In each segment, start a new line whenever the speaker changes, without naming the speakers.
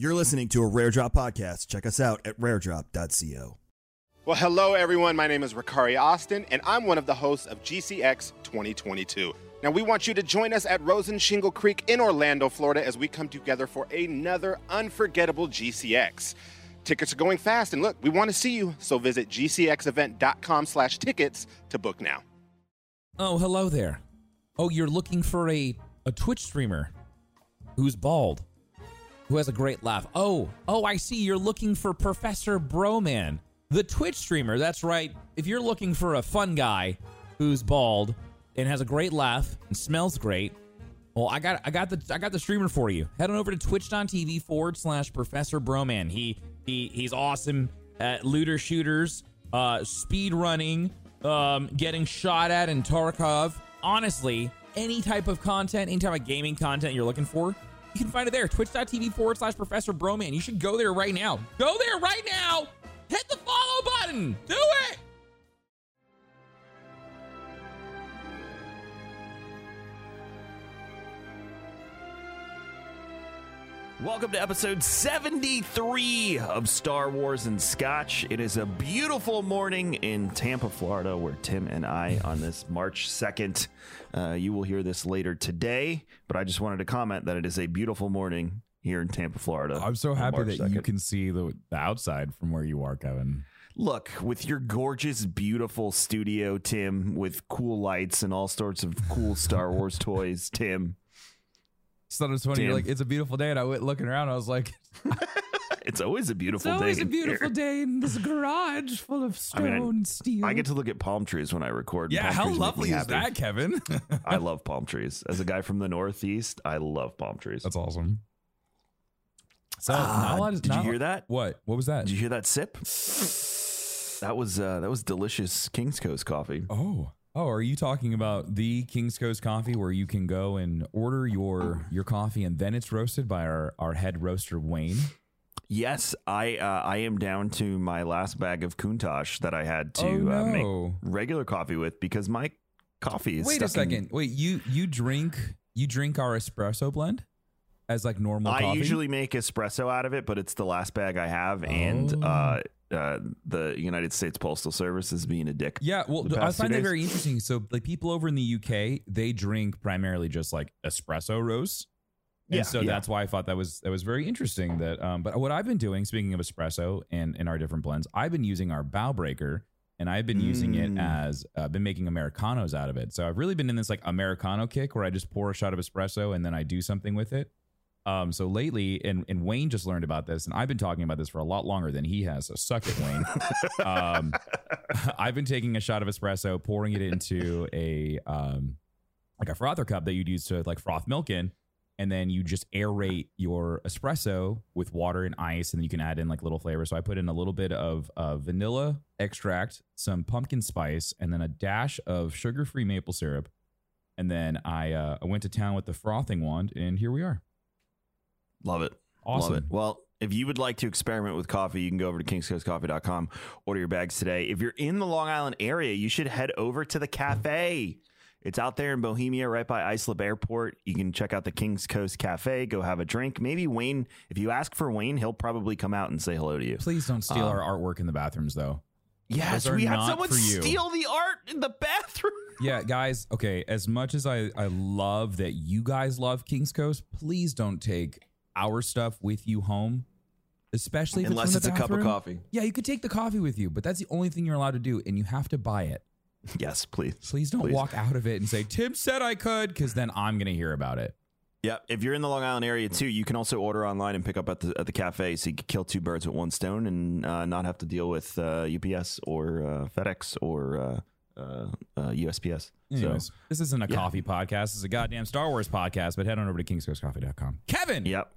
You're listening to a Rare Drop podcast. Check us out at raredrop.co.
Well, hello, everyone. My name is Ricari Austin, and I'm one of the hosts of GCX 2022. Now, we want you to join us at Rosen Shingle Creek in Orlando, Florida, as we come together for another unforgettable GCX. Tickets are going fast, and look, we want to see you, so visit gcxevent.com slash tickets to book now.
Oh, hello there. Oh, you're looking for a, a Twitch streamer who's bald, who has a great laugh. Oh, oh, I see. You're looking for Professor Broman, the Twitch streamer. That's right. If you're looking for a fun guy who's bald and has a great laugh and smells great, well, I got I got the I got the streamer for you. Head on over to twitch.tv forward slash Professor Broman. He he he's awesome at looter shooters, uh, speed running, um, getting shot at in Tarkov. Honestly, any type of content, any type of gaming content you're looking for, you can find it there. Twitch.tv forward slash Professor Broman. You should go there right now. Go there right now. Hit the follow button. Do it.
Welcome to episode 73 of Star Wars and Scotch. It is a beautiful morning in Tampa, Florida, where Tim and I, on this March 2nd, uh, you will hear this later today, but I just wanted to comment that it is a beautiful morning here in Tampa, Florida.
I'm so happy that you can see the, the outside from where you are, Kevin.
Look, with your gorgeous, beautiful studio, Tim, with cool lights and all sorts of cool Star Wars toys, Tim.
So it was funny. You're like, it's a beautiful day, and I went looking around. I was like,
It's always a
it's
beautiful day.
always a
in
beautiful
here.
day in this garage full of
I
stone
mean, I-
steel.
I get to look at palm trees when I record.
yeah, how
trees make me
lovely is that, Kevin?
I love palm trees. As a guy from the Northeast, I love palm trees.
That's awesome. So,
Ah,
not a
did you hear that?
What? What was that?
Did you hear that sip? That was uh, that was delicious King's Coast coffee.
Oh. Oh, are you talking about the King's Coast coffee where you can go and order your your coffee and then it's roasted by our, our head roaster Wayne?
Yes, I uh, I am down to my last bag of Countach that I had to
Oh,
uh, make regular coffee with because my coffee is.
Wait a
stuck in-
second. Wait, you you drink you drink our espresso blend as like normal
I
coffee?
usually make espresso out of it, but it's the last bag I have, and
Oh.
uh, uh, the United States Postal Service is being a dick.
Yeah, well, I find that very interesting. So, like people over in the UK, they drink primarily just like espresso roasts. And
Yeah,
so
yeah.
that's why I thought that was that was very interesting. That, um, but what I've been doing, speaking of espresso and in our different blends, I've been using our bow breaker, and I've been using it
Mm.
as uh, been making americanos out of it. So I've really been in this like americano kick where I just pour a shot of espresso and then I do something with it. Um, so lately, and, and Wayne just learned about this, and I've been talking about this for a lot longer than he has. So suck it, Wayne. um, I've been taking a shot of espresso, pouring it into a um, like a frother cup that you'd use to like froth milk in, and then you just aerate your espresso with water and ice, and then you can add in like little flavors. So I put in a little bit of uh, vanilla extract, some pumpkin spice, and then a dash of sugar-free maple syrup. And then I uh, I went to town with the frothing wand, and here we are.
Love it.
Awesome.
Love it. Well, If you would like to experiment with coffee, you can go over to kingscoastcoffee.com, order your bags today. If you're in the Long Island area, you should head over to the cafe. It's out there in Bohemia, right by Islip Airport. You can check out the Kings Coast Cafe, go have a drink. Maybe Wayne, if you ask for Wayne, he'll probably come out and say hello to you.
Please don't steal
Um,
our artwork in the bathrooms, though.
Yes, we had someone steal the art in the bathroom.
Yeah, guys. Okay, as much as I I love that you guys love Kings Coast, please don't take our stuff with you home, especially if
Unless
it's,
it's a cup of coffee.
Yeah, you could take the coffee with you, but that's the only thing you're allowed to do, and you have to buy it.
Yes, please.
Please don't
Please.
walk out of it and say Tim said I could, because then I'm gonna hear about it.
Yeah, if you're in the Long Island area too, you can also order online and pick up at the at the cafe, so you can kill two birds with one stone and uh, not have to deal with uh, UPS or uh, FedEx or uh, uh, uh, USPS.
Anyways,
So,
this isn't a
yeah.
coffee podcast. This is a goddamn Star Wars podcast. But head on over to kingscoastcoffee.com. Kevin,
yep.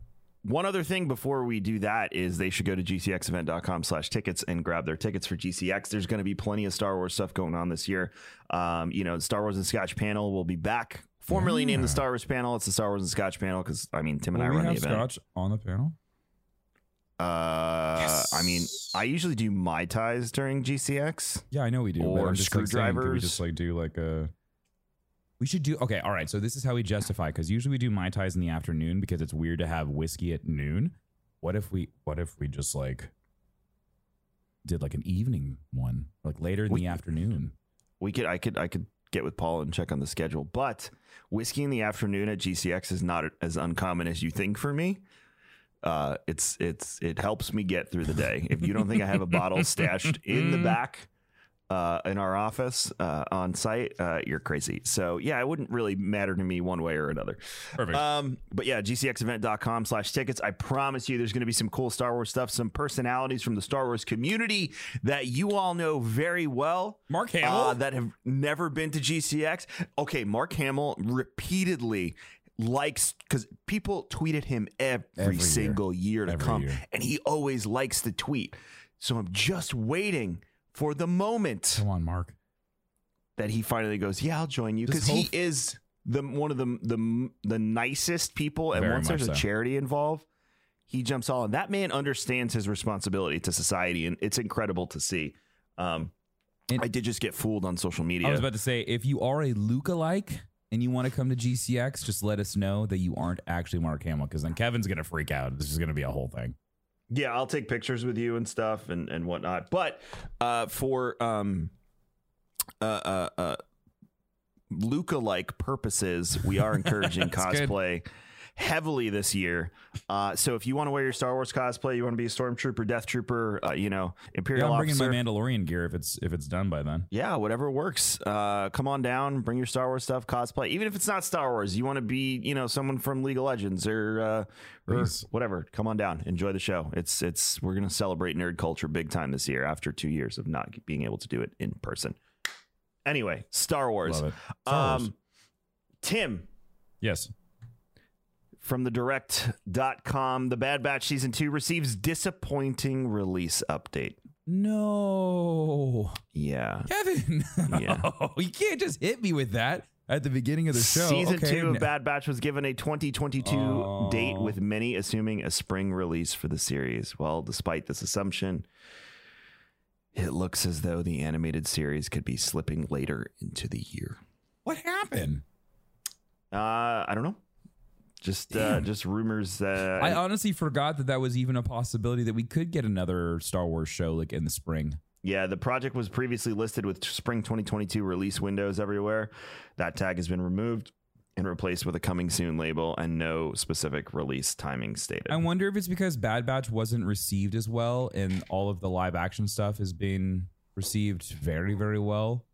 One other thing before we do that is they should go to gcxevent.com slash tickets and grab their tickets for GCX. There's going to be plenty of Star Wars stuff going on this year. Um, you know, Star Wars and Scotch panel will be back. Formerly named the Star Wars panel. It's the Star Wars and Scotch panel because, I mean, Tim and
will
I run the
have
event.
scotch on the panel?
Uh, I mean, I usually do mai tais during GCX.
Yeah, I know we do.
Or
I'm just like saying, we
screwdrivers.
just like do like a. We should do okay. All right, so this is how we justify because usually we do mai tais in the afternoon because it's weird to have whiskey at noon. What if we? What if we just like did like an evening one, like later in
We-
the afternoon?
We could, I could, I could get with Paul and check on the schedule. But whiskey in the afternoon at GCX is not as uncommon as you think for me. Uh, it's it's it helps me get through the day. If you don't think I have a bottle stashed in the back uh, in our office uh, on site, uh, you're crazy. So yeah, it wouldn't really matter to me one way or another.
Perfect.
Um, but yeah, gcxevent.com slash tickets. I promise you there's going to be some cool Star Wars stuff, some personalities from the Star Wars community that you all know very well.
Mark Hamill?
Uh, that have never been to GCX. Okay, Mark Hamill repeatedly likes because people tweeted him every,
Every year.
single year, to
Every
come,
year.
and he always likes the tweet. So I'm just waiting for the moment
Come on, Mark.
that he finally goes, "Yeah, I'll join you," because he
hope-
is the one of the the the nicest people. And
Very
once there's
much
a charity involved, he jumps all in. That man understands his responsibility to society, and it's incredible to see. Um,
And-
I did just get fooled on social media.
I was about to say, if you are a Luca like and you want to come to GCX, just let us know that you aren't actually Mark Hamill, because then Kevin's gonna freak out. This is gonna be a whole thing.
Yeah, I'll take pictures with you and stuff and and whatnot. But uh, for um, uh, uh, uh, Luca like purposes, we are encouraging
cosplay. good.
Heavily this year. Uh, so if you want to wear your Star Wars cosplay, you want to be a stormtrooper, death trooper, uh, you know,
Yeah,
imperial
I'm bringing
officer.
my Mandalorian gear if it's if it's done by then.
yeah, whatever works. Uh, come on down, bring your Star Wars stuff, cosplay. Even if it's not Star Wars, you want to be, you know, someone from League of Legends or, uh, or whatever. Come on down, enjoy the show. It's it's we're gonna celebrate nerd culture big time this year after two years of not being able to do it in person. Anyway, Star Wars.
Star Wars.
Um, Tim
Yes.
From thedirect.com, the Bad Batch season two receives disappointing release update.
No,
Yeah.
Kevin.
Yeah.
No, you can't just hit me with that at the beginning of the show.
Season
Okay,
two of Bad Batch was given a 2022
Oh.
date, with many assuming a spring release for the series. Well, despite this assumption, it looks as though the animated series could be slipping later into the year.
What happened?
Uh, I don't know. Just uh, just rumors. Uh,
I honestly forgot that that was even a possibility that we could get another Star Wars show like in the spring.
Yeah, the project was previously listed with spring 2022 release windows everywhere. That tag has been removed and replaced with a coming soon label and no specific release timing stated.
I wonder if it's because Bad Batch wasn't received as well, and all of the live action stuff has been received very, very well,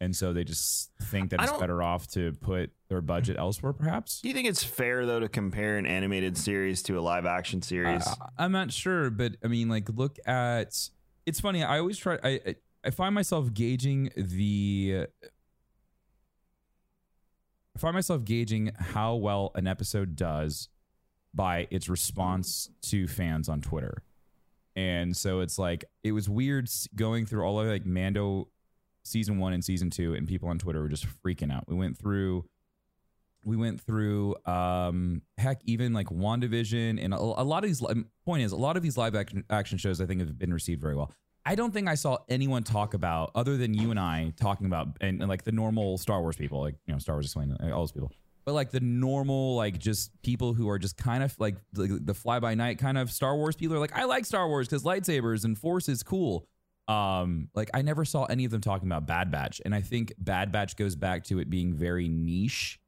and so they just think that
I
it's
don't-
better off to put their budget elsewhere, perhaps.
Do you think it's fair though to compare an animated series to a live action series?
I, I'm not sure, but I mean, like, look at. It's funny. I always try. I I- I find myself gauging the. I find myself gauging how well an episode does by its response to fans on Twitter. And so it's like it was weird s- going through all of like Mando season 1 and season 2 and people on Twitter were just freaking out. We went through We went through, um, heck, even like WandaVision, and a, a lot of these. Point is, a lot of these live action, action shows I think have been received very well. I don't think I saw anyone talk about, other than you and I, talking about, and, and like the normal Star Wars people, like you know, Star Wars explained, all those people, but like the normal, like just people who are just kind of like the, the fly by night kind of Star Wars people are like, I like Star Wars because lightsabers and Force is cool. Um, like I never saw any of them talking about Bad Batch, and I think Bad Batch goes back to it being very niche,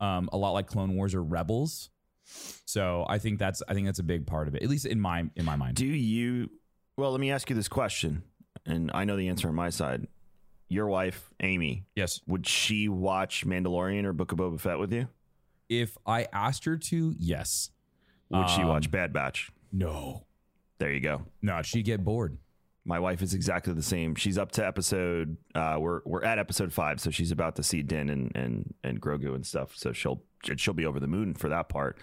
um, a lot like Clone Wars or Rebels. So I think that's I think that's a big part of it, at least in my in my mind.
Do you? Well, let me ask you this question, and I know the answer on my side. Your wife, Amy,
yes.
would she watch Mandalorian or Book of Boba Fett with you?
If I asked her to, yes.
Would she
Um,
watch Bad Batch?
No.
There you go.
No, she'd get bored.
My wife is exactly the same. She's up to episode. Uh, we're we're at episode five, so she's about to see Din and and and Grogu and stuff. So she'll she'll be over the moon for that part.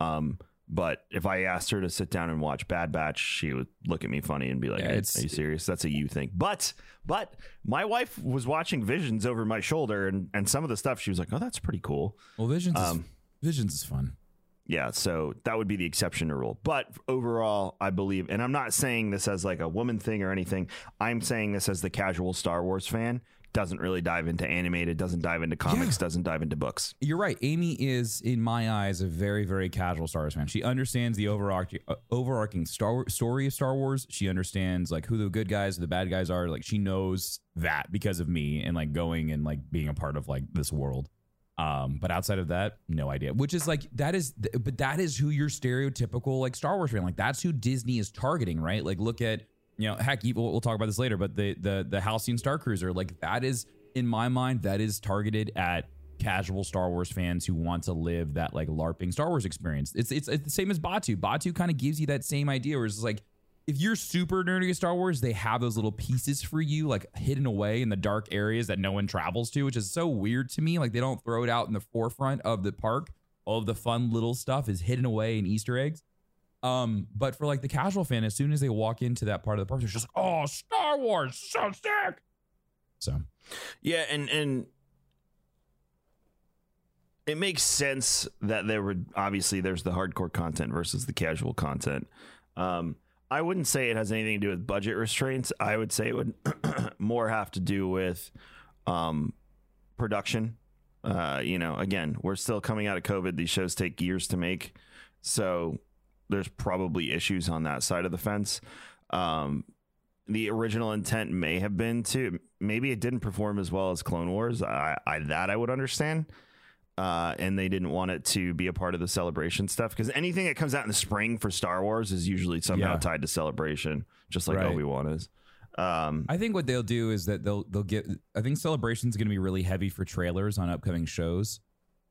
Um, but if I asked her to sit down and watch Bad Batch, she would look at me funny and be like,
Yeah,
"Are-
it's-
"Are you serious? That's a you thing." But but my wife was watching Visions over my shoulder, and and some of the stuff she was like, "Oh, that's pretty cool."
Well, Visions is,
Um,
Visions is fun.
Yeah, so that would be the exception to rule. But overall, I believe, and I'm not saying this as like a woman thing or anything. I'm saying this as the casual Star Wars fan. Doesn't really dive into animated, doesn't dive into comics, doesn't dive into books.
You're right. Amy is, in my eyes, a very, very casual Star Wars fan. She understands the overarching, uh, overarching Star story of Star Wars. She understands like who the good guys, the bad guys are. Like she knows that because of me and like going and like being a part of like this world. Um, but outside of that, no idea. Which is like that is, but that is who your stereotypical like Star Wars fan. Like that's who Disney is targeting, right? Like look at you know, heck, we'll, we'll talk about this later. But the the the Halcyon Star Cruiser, like that is in my mind, that is targeted at casual Star Wars fans who want to live that like LARPing Star Wars experience. It's it's, it's the same as Batuu. Batuu kind of gives you that same idea, where it's like if you're super nerdy at Star Wars, they have those little pieces for you, like hidden away in the dark areas that no one travels to, which is so weird to me. Like they don't throw it out in the forefront of the park. All of the fun little stuff is hidden away in Easter eggs. Um, but for like the casual fan, as soon as they walk into that part of the park, they're just like, "Oh, Star Wars, so sick!" So
Yeah, and and it makes sense that there would obviously there's the hardcore content versus the casual content. Um, I wouldn't say it has anything to do with budget restraints. I would say it would more have to do with um, production. Uh, you know, again, we're still coming out of COVID. These shows take years to make, so there's probably issues on that side of the fence. Um, the original intent may have been to maybe it didn't perform as well as Clone Wars. I, I that I would understand. Uh, and they didn't want it to be a part of the celebration stuff because anything that comes out in the spring for Star Wars is usually somehow
Yeah.
tied to celebration, just like
Right.
Obi Wan is. Um,
I think what they'll do is that they'll they'll get. I think celebration's going to be really heavy for trailers on upcoming shows,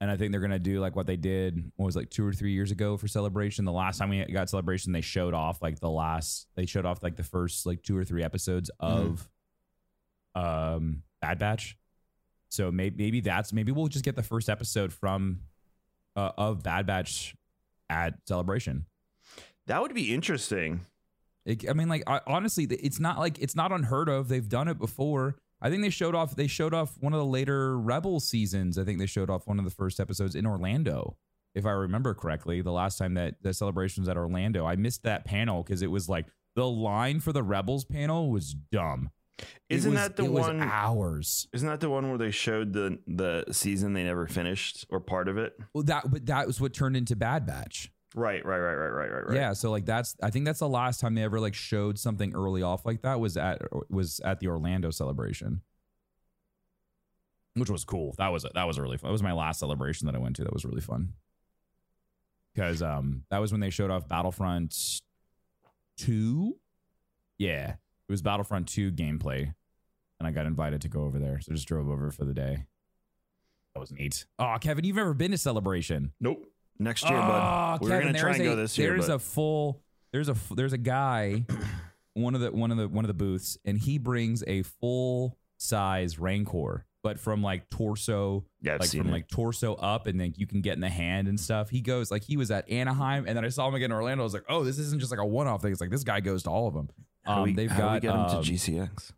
and I think they're going to do like what they did. What was it, like two or three years ago for celebration? The last time we got celebration, they showed off like the last. They showed off like the first like two or three episodes of, um, Bad Batch. So maybe maybe that's maybe we'll just get the first episode from, uh, of Bad Batch, at celebration.
that would be interesting.
It, I mean, like I, honestly, it's not like it's not unheard of. They've done it before. I think they showed off. They showed off one of the later Rebel seasons. I think they showed off one of the first episodes in Orlando, if I remember correctly. The last time that the celebration was at Orlando, I missed that panel because it was like the line for the Rebels panel was dumb.
Isn't
was-
that the one?
hours?
Isn't that the one where they showed the the season they never finished or part of it?
Well, that but that was what turned into Bad Batch.
Right, right, right, right, right, right, right.
Yeah, so like that's I think that's the last time they ever like showed something early off like that was at was at the Orlando celebration. Which was cool. That was that was really fun. That was my last celebration that I went to. That was really fun. Cuz um that was when they showed off Battlefront 2. Yeah. It was Battlefront 2 gameplay and I got invited to go over there. So I just drove over for the day. That was neat. Oh, Kevin, you've never been to celebration.
Nope. Next year,
Oh,
bud. We We're gonna try
there's
and go
a-
this year.
There's
but
a full. There's a there's a guy, one of the one of the one of the booths, and he brings a full size Rancor, but from like torso,
Yeah, I've
like from
it.
like torso up, and then you can get in the hand and stuff. He goes like he was at Anaheim, and then I saw him again in Orlando. I was like, oh, this isn't just like a one off thing. It's like this guy goes to all of them.
How
Um,
we,
they've
how do we get
um,
to GCX?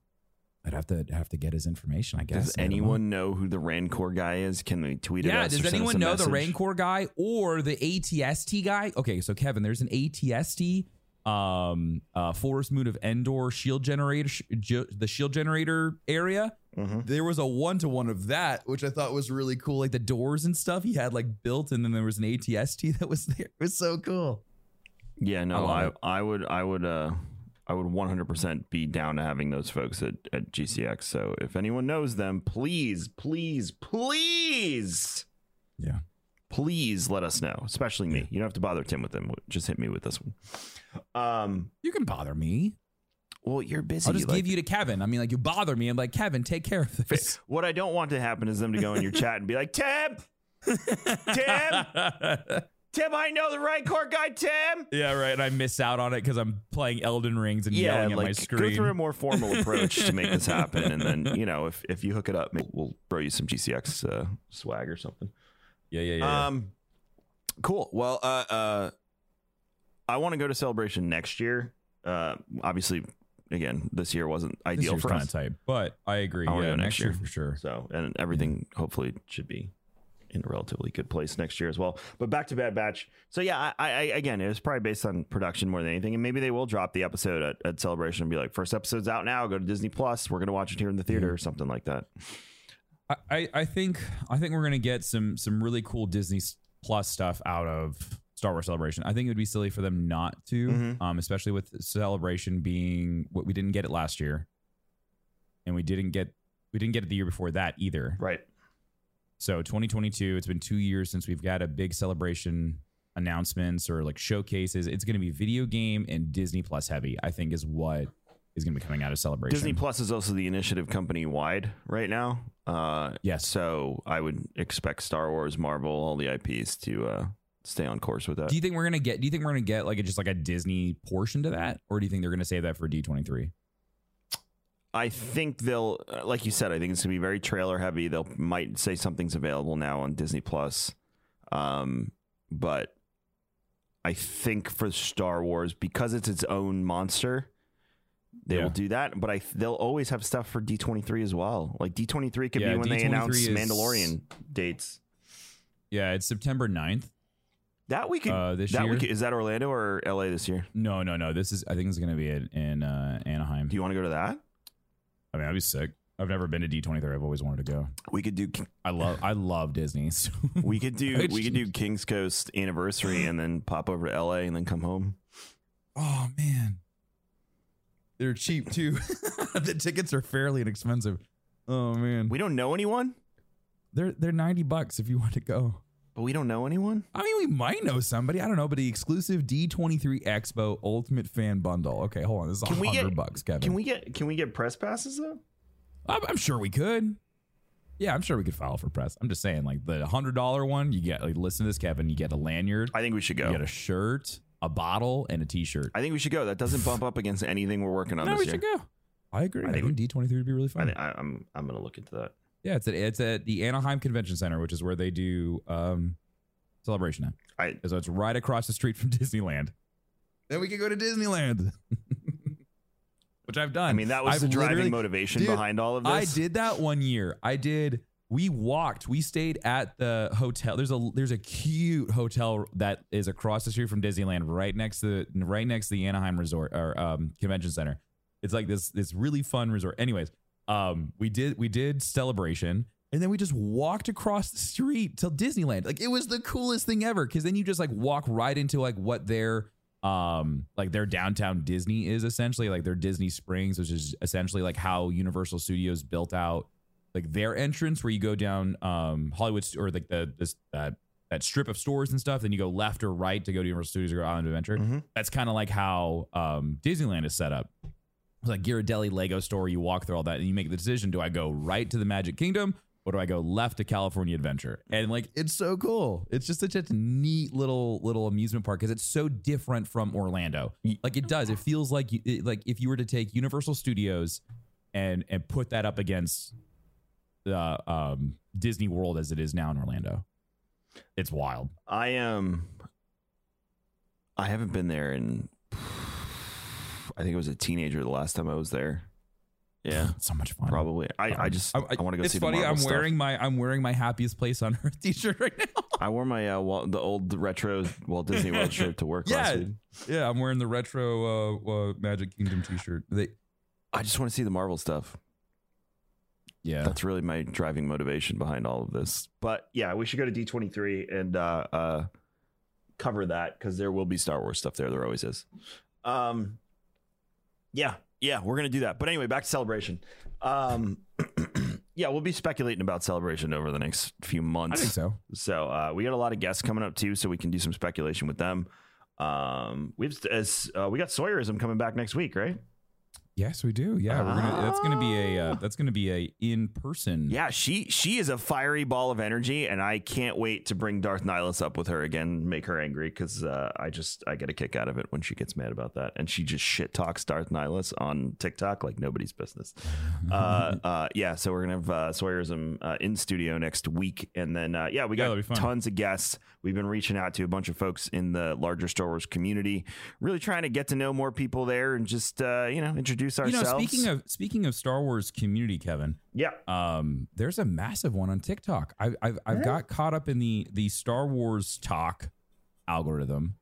I'd have to have to get his information. I guess.
Does
I don't know.
anyone know who the Rancor guy is? Can they tweet
Yeah.
us? or
Does anyone know the? Rancor guy or the ATST guy? Okay, so Kevin, there's an ATST, um, uh, Forest Moon of Endor shield generator, sh- ge- the shield generator area.
Mm-hmm.
There was a one to one of that, which I thought was really cool. Like the doors and stuff he had like built, and then there was an ATST that was there. It was so cool.
Yeah, no,
I
I, I, would, I would, uh, I would 100% be down to having those folks at, at GCX. So if anyone knows them, please, please, please,
Yeah.
please let us know. Especially me. You don't have to bother Tim with them. Just hit me with this one. Um,
You can bother me.
well, you're busy.
I'll just
like-
give you to Kevin. I mean, like you bother me. I'm like Kevin, take care of this.
What I don't want to happen is them to go in your chat and be like, Tim, Tim, Tim, I know the Rancor guy, Tim.
Yeah, right. And I miss out on it because I'm playing Elden Rings and
Yeah,
yelling at my screen.
go through a more formal approach to make this happen, and then you know if if you hook it up, we'll throw you some GCX uh, swag or something.
yeah, yeah, yeah. yeah.
Um, cool. Well, uh, uh, I want to go to celebration next year. Uh, obviously, again, this year wasn't ideal for us.
tight, but I agree.
I
yeah, next
next
year
year.
for sure.
So, and everything hopefully should be in a relatively good place next year as well. But back to Bad Batch. So yeah, I, I again, it was probably based on production more than anything, and maybe they will drop the episode at, at Celebration and be like, first episode's out now. Go to Disney Plus. We're gonna watch it here in the theater or something like that.
I, I, think I think we're gonna get some some really cool Disney Plus stuff out of Star Wars Celebration. I think it would be silly for them not to,
Mhm.
um, especially with Celebration being what we didn't get it last year, and we didn't get we didn't get it the year before that either.
Right.
So 2022, it's been two years since we've got a big celebration announcements or like showcases. It's going to be video game and Disney Plus heavy. I think is what is going to be coming out of celebration.
Disney Plus is also the initiative company wide right now. Uh,
Yes.
So I would expect Star Wars, Marvel, all the IPs to uh, stay on course with that.
Do you think we're gonna get? Do you think we're gonna get like a, just like a Disney portion to that, or do you think they're gonna save that for D twenty three?
I think they'll, uh, like you said, I think it's gonna be very trailer heavy. They'll might say something's available now on Disney Plus, um, but I think for Star Wars because it's its own monster, they
Yeah.
will do that. But I they'll always have stuff for D twenty three as well. Like D twenty three could
Yeah,
be when they
D23
announce
is-
Mandalorian dates.
Yeah, it's September 9th.
That we could.
Uh, this
that
year?
we could, is that Orlando or LA this year?
No, no, no. This is I think it's gonna be in, in uh, Anaheim.
Do you want to go to that?
I mean, I'd be sick. I've never been to D twenty three. I've always wanted to go.
We could do.
I love I love Disney. so-
We could do. We could do Kings Coast anniversary and then pop over to LA and then come home.
oh man, they're cheap too. the tickets are fairly inexpensive. Oh man,
We don't know anyone,
they're they're ninety bucks if you want to go.
But we don't know anyone.
I mean, we might know somebody. I don't know, but the exclusive D23 Expo Ultimate Fan Bundle. Okay, hold on. This is a
Can we
hundred
get-
bucks, Kevin.
Can we get? Can we get press passes though?
I'm, I'm sure we could. Yeah, I'm sure we could file for press. I'm just saying, like the hundred dollar one, you get like listen to this, Kevin. You get a lanyard,
I think we should
you
go.
get a shirt, a bottle, and a T-shirt.
I think we should go. That doesn't bump up against anything we're working on
no,
this
we
year.
should go. I agree. I,
I think
think, D23 would be really fun.
I, I'm. I'm gonna look into that.
Yeah, it's at it's at the Anaheim Convention Center, which is where they do um celebration at.
I.
So it's right across the street from Disneyland. Then we can go to Disneyland. Which I've done.
I mean, that was
I've
the driving motivation
Dude,
behind all of this.
I did that one year. I did. We walked. We stayed at the hotel. There's a there's a cute hotel that is across the street from Disneyland, right next to right next to the Anaheim Resort or um, Convention Center. It's like this this really fun resort. Anyways, um, we did we did celebration, and then we just walked across the street till Disneyland. Like it was the coolest thing ever. Because then you just like walk right into like what their um like their downtown Disney is essentially like their Disney Springs, which is essentially like how Universal Studios built out like their entrance where you go down um Hollywood or like the this that that strip of stores and stuff. Then you go left or right to go to Universal Studios or Island Adventure.
Mhm.
That's kind of like how um Disneyland is set up. Like Ghirardelli Lego store. You walk through all that and you make the decision: do I go right to the Magic Kingdom or do I go left to California Adventure? And like, it's so cool. It's just such a neat little little amusement park because it's so different from Orlando. Like it does. It feels like like if you were to take Universal Studios and and put that up against the um, Disney World as it is now in Orlando. It's wild.
I am. I haven't been there in. I think it was a teenager the last time I was there, Yeah,
so much fun.
probably. I, I just I, want to go
it's
see
funny.
the
I'm
stuff.
wearing my I'm wearing my happiest place on earth t-shirt right now.
I wore my uh, Walt, the old retro Walt Disney World shirt to work last
yeah,
week.
yeah. I'm wearing the retro uh, uh, Magic Kingdom t-shirt. They,
I just want to see the Marvel stuff.
yeah,
That's really my driving motivation behind all of this. But yeah, we should go to D23 and uh, uh, cover that because there will be Star Wars stuff there. There always is. Um, yeah, yeah, we're gonna do that. But anyway, back to celebration. Um, yeah, we'll be speculating about celebration over the next few months.
I think so.
So uh, we got a lot of guests coming up too, so we can do some speculation with them. Um, we've as uh, we got Sawyerism coming back next week, right?
Yes, we do. Yeah, we're gonna. That's gonna be a. Uh, that's gonna be a in person.
Yeah, she she is a fiery ball of energy, and I can't wait to bring Darth Nihilus up with her again, make her angry because uh, I just I get a kick out of it when she gets mad about that, and she just shit talks Darth Nihilus on TikTok like nobody's business. uh, uh, yeah, so we're gonna have uh, Sawyerism uh, in studio next week, and then uh, yeah, we got
fun.
tons of guests. We've been reaching out to a bunch of folks in the larger Star Wars community, really trying to get to know more people there and just uh, you know introduce
You
ourselves.
know, speaking of speaking of Star Wars community, Kevin,
yeah,
um, there's a massive one on TikTok. I, I've I've got caught up in the the Star Wars talk algorithm,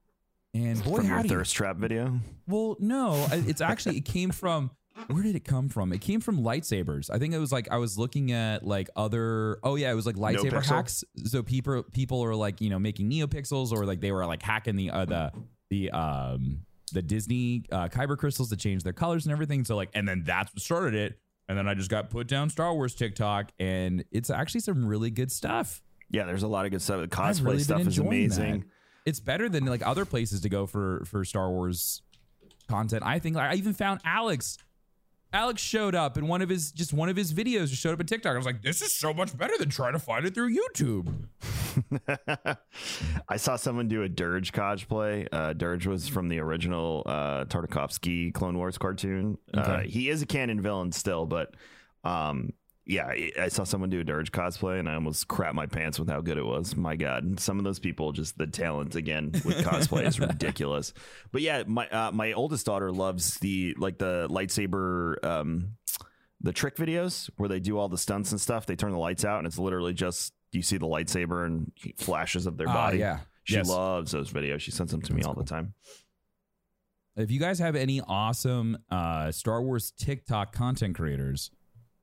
and boy,
from your
howdy.
thirst trap video.
Well, no, it's actually it came from where did it come from? It came from lightsabers. I think it was like I was looking at like other. Oh yeah, it was like lightsaber
NeoPixel?
hacks. So people people are like you know making neopixels or like they were like hacking the uh, the the um the Disney uh, kyber crystals to change their colors and everything. So like, and then that's what started it. And then I just got put down Star Wars TikTok, and it's actually some really good stuff.
Yeah, there's a lot of good stuff. The cosplay
really
stuff is amazing.
that. It's better than like other places to go for for Star Wars content. I think I even found Alex. Alex showed up in one of his just one of his videos just showed up in TikTok. I was like, this is so much better than trying to find it through YouTube.
I saw someone do a Durge cosplay. Uh, Durge was from the original uh, Tartakovsky Clone Wars cartoon. Uh, he is a canon villain still, but um, yeah, I- saw someone do a Durge cosplay, and I almost crap my pants with how good it was. My God, some of those people, just the talent again with cosplay is ridiculous. But yeah, my uh, my oldest daughter loves the like the lightsaber. Um, the trick videos where they do all the stunts and stuff, they turn the lights out and it's literally just you see the lightsaber and flashes of their
Ah,
body.
yeah.
She
Yes.
loves those videos. She sends them to me all the time.
If you guys have any awesome uh, Star Wars TikTok content creators,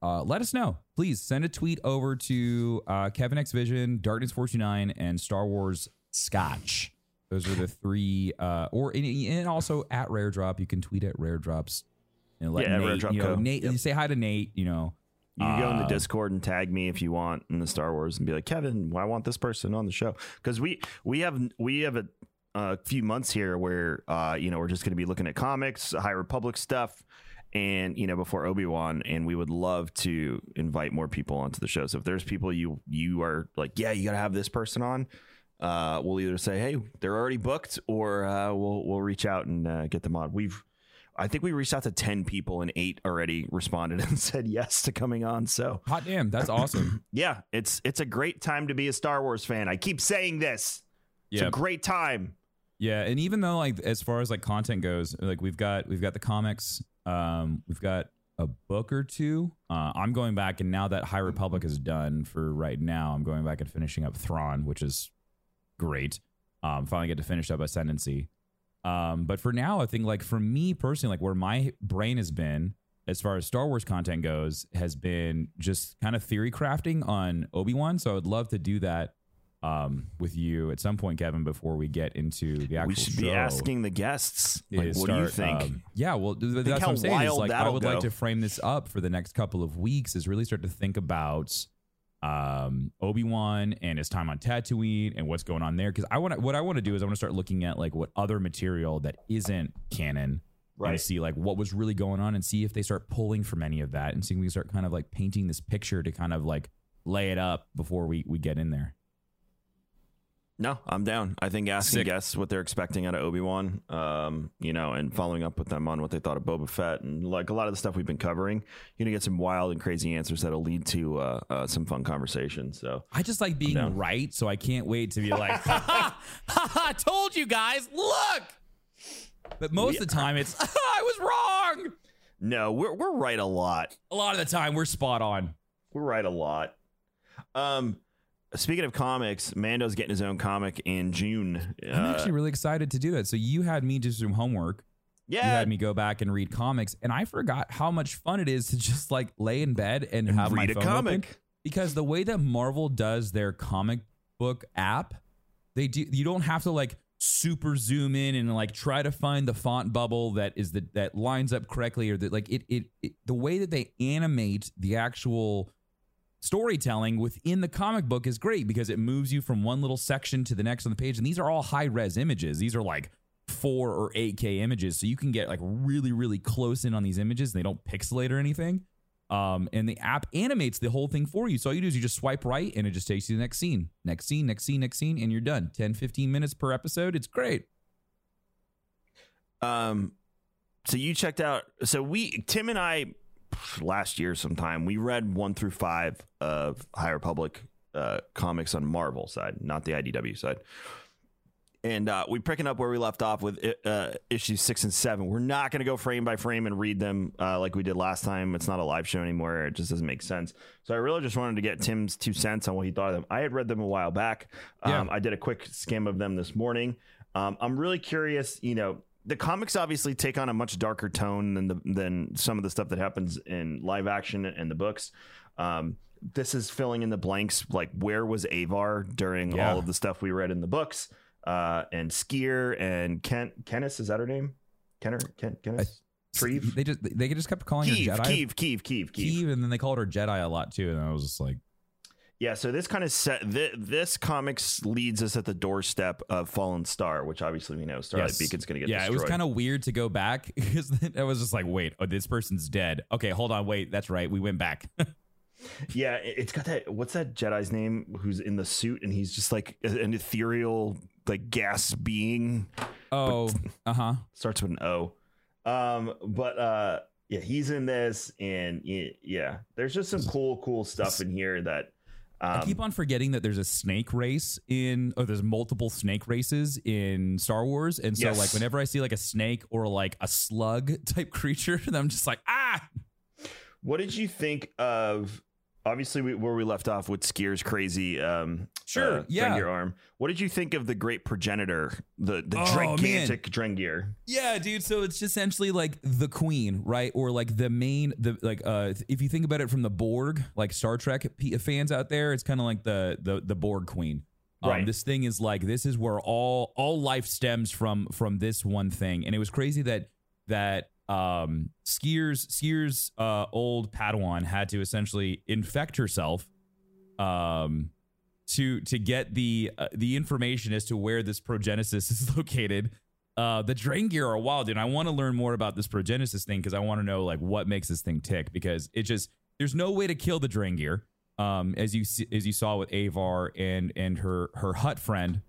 uh, let us know. Please send a tweet over to uh, Kevin X Vision, Darkness 49, and Star Wars Scotch. Those are the three, uh, or and, and also at Rare Drop. You can tweet at Rare Drops. And let
Yeah,
Nate,
Rare Drop
you know,
Co.
Nate,
Yep.
you say hi to Nate. You know,
You can go in the
Uh,
Discord and tag me if you want in the Star Wars and be like, Kevin, I want this person on the show because we we have we have a, a few months here where uh, you know we're just going to be looking at comics, High Republic stuff, and you know before Obi Wan, and we would love to invite more people onto the show. So if there's people you you are like, yeah, you got to have this person on. Uh, we'll either say, hey, they're already booked, or uh, we'll we'll reach out and uh, get them on. We've I think we reached out to 10 people and eight already responded and said yes to coming on. So
hot damn, that's awesome.
yeah, it's it's a great time to be a Star Wars fan. I keep saying this. It's
Yeah.
a great time.
Yeah, and even though like as far as like content goes, like we've got we've got the comics, um, we've got a book or two. Uh, I'm going back and now that High Republic is done for right now, I'm going back and finishing up Thrawn, which is great. Um, finally get to finish up Ascendancy. Um, but for now, I think like for me personally, like where my brain has been as far as Star Wars content goes, has been just kind of theory crafting on Obi Wan. So I would love to do that um, with you at some point, Kevin, before we get into the actual
we should
show.
be asking the guests. Like, what do you think?
um, yeah, well, th- th- that's what I'm saying. Is like I would like to frame this up for the next couple of weeks. Is really start to think about um, Obi Wan and his time on Tatooine and what's going on there. Because I want what I want to do is I want to start looking at like what other material that isn't canon. And
Right.
see like what was really going on and see if they start pulling from any of that and see if we can start kind of like painting this picture to kind of like lay it up before we we get in there.
No, I'm down. I think asking
Sick.
guests what they're expecting out of Obi Wan, um, you know, and following up with them on what they thought of Boba Fett and like a lot of the stuff we've been covering, you're gonna get some wild and crazy answers that'll lead to uh, uh, some fun conversation. So
I just like being right, so I can't wait to be like, ha ha, ha, ha, told you guys, look. But most of the time, it's I was wrong.
No, we're we're right a lot.
A lot of the time, we're spot on.
We're right a lot. Um, speaking of comics, Mando's getting his own comic in June.
I'm
Uh,
actually really excited to do that. So you had me do some homework.
Yeah.
You had me go back and read comics, and I forgot how much fun it is to just like lay in bed and,
And
have my
read a comic.
Because the way that Marvel does their comic book app, they do you don't have to like super zoom in and like try to find the font bubble that is the that lines up correctly or that like it, it it the way that they animate the actual storytelling within the comic book is great because it moves you from one little section to the next on the page and these are all high res images. These are like 4 or 8k images so you can get like really really close in on these images. They don't pixelate or anything. Um, and the app animates the whole thing for you. So all you do is you just swipe right and it just takes you to the next scene. Next scene next scene next scene and you're done. 10 15 minutes per episode it's great.
Um, so you checked out. So we, Tim and I, last year sometime, we read one through five of High Republic uh, comics on Marvel side, not the IDW side. And uh, we picking up where we left off with uh, issues six and seven. We're not going to go frame by frame and read them uh, like we did last time. It's not a live show anymore. It just doesn't make sense. So I really just wanted to get Tim's two cents on what he thought of them. I had read them a while back. Um,
Yeah.
I did a quick skim of them this morning. Um, I'm really curious. You know, the comics obviously take on a much darker tone than the than some of the stuff that happens in live action and the books. Um, this is filling in the blanks. Like, where was Avar during
Yeah.
all of the stuff we read in the books? Uh, and Sskeer and Kent Kennis is that her name? Kenner Ken Kennis Treve
they just they just kept calling
Keeve
her Jedi
Keeve Keeve Keeve Keeve.
Keeve, and then they called her Jedi a lot too and I was just like
Yeah, so this kind of set th- this comics leads us at the doorstep of Fallen Star, which obviously we know Starlight
Yes.
Beacon's going to get
yeah,
destroyed.
it was kind of weird to go back because I was just like, wait, oh, this person's dead. Okay, hold on, wait, that's right, we went back.
Yeah, it- it's got that. What's that Jedi's name? Who's in the suit and he's just like an ethereal, like gas being.
oh, uh huh.
Starts with an O. Um, but uh, yeah, he's in this, and yeah, there's just some cool, cool stuff in here that. Um,
I keep on forgetting that there's a snake race in, or there's multiple snake races in Star Wars, and so
Yes.
like whenever I see like a snake or like a slug type creature, I'm just like, ah,
What did you think of? Obviously, we, where we left off with Sskeer's crazy, um,
Sure,
uh,
yeah.
Drengir arm. What did you think of the Great Progenitor, the the
Oh, man.
gigantic Drengir?
Yeah, dude. So it's essentially like the queen, right? Or like the main, the like. uh If you think about it from the Borg, like Star Trek fans out there, it's kind of like the the the Borg queen. Um,
Right.
This thing is like this is where all all life stems from from this one thing, and it was crazy that that um Sskeer's Sskeer's uh old Padawan had to essentially infect herself um to to get the uh, the information as to where this progenesis is located. Uh, the Drengir are wild, and I want to learn more about this progenesis thing because I want to know like what makes this thing tick. Because it just there's no way to kill the Drengir, um, as you as you saw with Avar and and her her Hutt friend.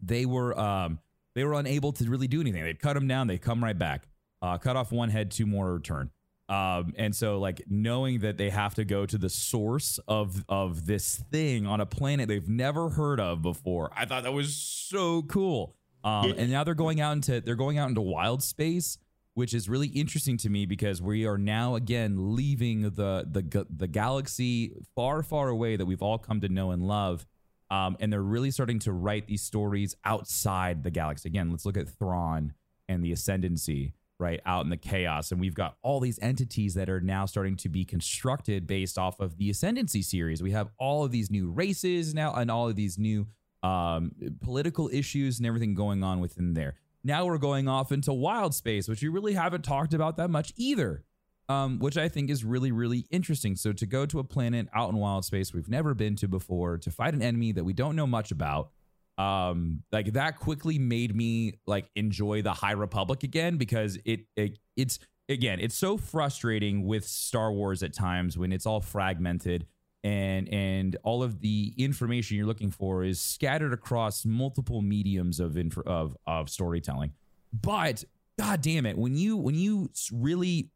They were um they were unable to really do anything. They'd cut them down, they come right back. Uh, cut off one head, two more return. Um, and so like knowing that they have to go to the source of of this thing on a planet they've never heard of before, I thought that was so cool. Um, and now they're going out into they're going out into wild space, which is really interesting to me because we are now again leaving the the the galaxy far far away that we've all come to know and love. Um, and they're really starting to write these stories outside the galaxy. Again, let's look at Thrawn and the Ascendancy, right, out in the chaos. And we've got all these entities that are now starting to be constructed based off of the Ascendancy series. We have all of these new races now and all of these new um, political issues and everything going on within there. Now we're going off into wild space, which we really haven't talked about that much either um, which I think is really, really interesting. So to go to a planet out in wild space we've never been to before, to fight an enemy that we don't know much about, um, like that quickly made me like enjoy the High Republic again because it, it it's again it's so frustrating with Star Wars at times when it's all fragmented and and all of the information you're looking for is scattered across multiple mediums of info, of of storytelling. But god damn it, when you when you really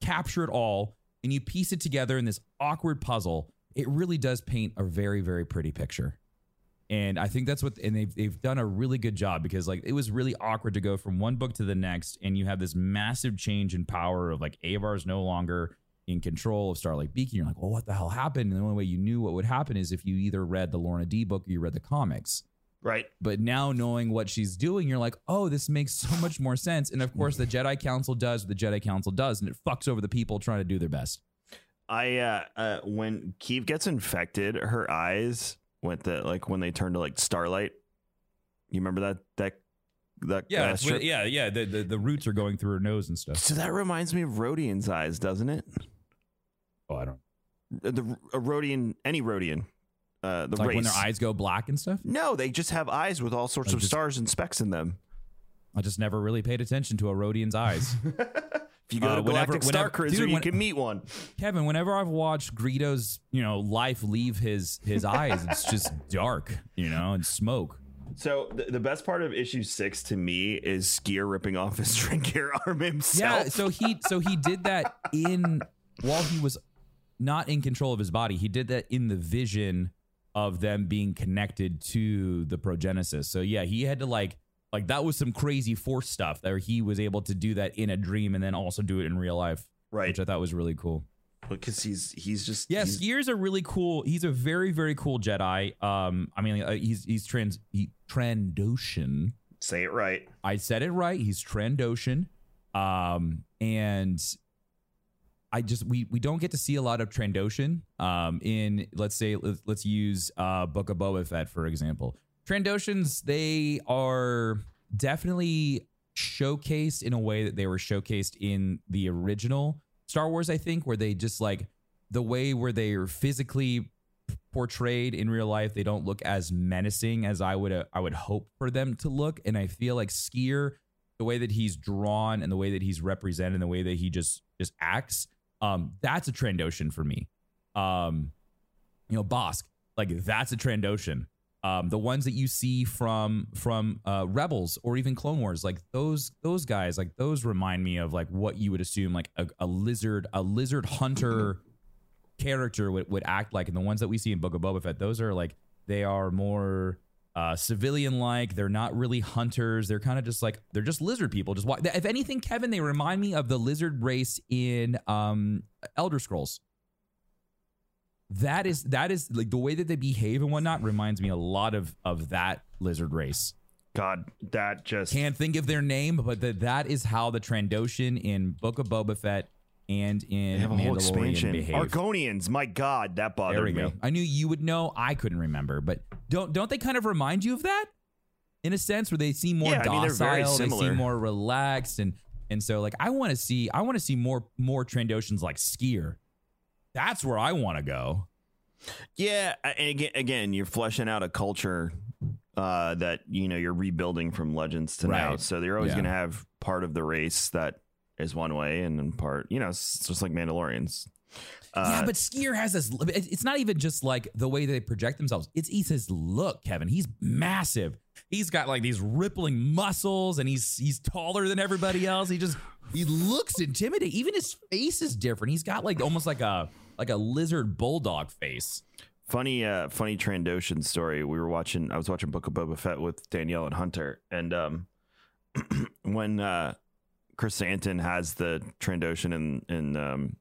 capture it all and you piece it together in this awkward puzzle, it really does paint a very, very pretty picture. And I think that's what and they've they've done a really good job because like it was really awkward to go from one book to the next and you have this massive change in power of like Avar's no longer in control of Starlight Beacon. You're like, well, what the hell happened? And the only way you knew what would happen is if you either read the Lourna Dee book or you read the comics.
Right.
But now knowing what she's doing, you're like, oh, this makes so much more sense. And of course, the Jedi Council does what the Jedi Council does, and it fucks over the people trying to do their best.
I uh, uh when Keeve gets infected, her eyes went that like when they turn to like starlight. You remember that that that
Yeah,
uh,
with- yeah, yeah. The, the the roots are going through her nose and stuff.
So that reminds me of Rodian's eyes, doesn't it?
Oh, I don't.
Uh, The a Rodian, any Rodian, uh, the
Like
race.
when their eyes go black and stuff.
No, they just have eyes with all sorts
I
of
just-
stars and specks in them.
I just never really paid attention to a Rodian's eyes.
If you go
Uh,
to
whenever-
Galactic Star
whenever-
Cruiser,
dude,
you
when-
can meet one.
Kevin, whenever I've watched Greedo's, you know, life leave his his eyes, it's just dark, you know, and smoke.
So the, the best part of issue six to me is Sskeer ripping off his Drengir arm himself.
Yeah, so he so he did that in while he was not in control of his body. He did that in the vision of them being connected to the progenesis. So yeah, he had to like like that was some crazy force stuff that he was able to do that in a dream and then also do it in real life,
right.
which I thought was really cool.
because he's he's just
Yeah,
he's-
Sskeer's a really cool. He's a very very cool Jedi. Um, I mean, uh, he's he's trans he, Trandoshan.
say it right.
I said it right. He's Trandoshan. Um, and I just we we don't get to see a lot of Trandoshan. Um, in let's say let's, let's use uh Book of Boba Fett for example. Trandoshans they are definitely showcased in a way that they were showcased in the original Star Wars. I think where they just like the way where they are physically portrayed in real life they don't look as menacing as i would uh, i would hope for them to look and i feel like Sskeer the way that he's drawn and the way that he's represented and the way that he just just acts um that's a trandoshan for me um you know Bossk like that's a trandoshan um the ones that you see from from uh rebels or even clone wars like those those guys like those remind me of like what you would assume like a, a lizard a lizard hunter character would, would act like. And the ones that we see in book of boba fett those are like they are more uh, civilian like they're not really hunters. They're kind of just like they're just lizard people. Just if anything kevin they remind me of the lizard race in um elder scrolls that is that is like the way that they behave and whatnot reminds me a lot of of that lizard race
God, that just
can't think of their name but that that is how the trandoshan in book of boba fett and in
they have a whole
Mandalorian
expansion.
behave.
Argonians, my God, that bothered
There we
me.
go. I knew you would know. I couldn't remember, but don't don't they kind of remind you of that in a sense where they seem more
Yeah, I mean,
docile, they seem more relaxed, and and so like I want to see I want to see more more Trandoshans like Sskeer. That's where I want to go.
Yeah, and again, again, you're fleshing out a culture uh, that you know you're rebuilding from legends to now. So they're always
Yeah.
going to have part of the race that is one way, and then part, you know, it's just like Mandalorians. Uh,
yeah, but Sskeer has this. It's not even just like the way they project themselves. It's it's his look, Kevin. He's massive. He's got like these rippling muscles, and he's he's taller than everybody else. He just he looks intimidating. Even his face is different. He's got like almost like a like a lizard bulldog face.
funny, uh, funny Trandoshan story. We were watching. I was watching Book of Boba Fett with Danielle and Hunter, and um, when uh, Krrsantan has the Trandoshan in in um,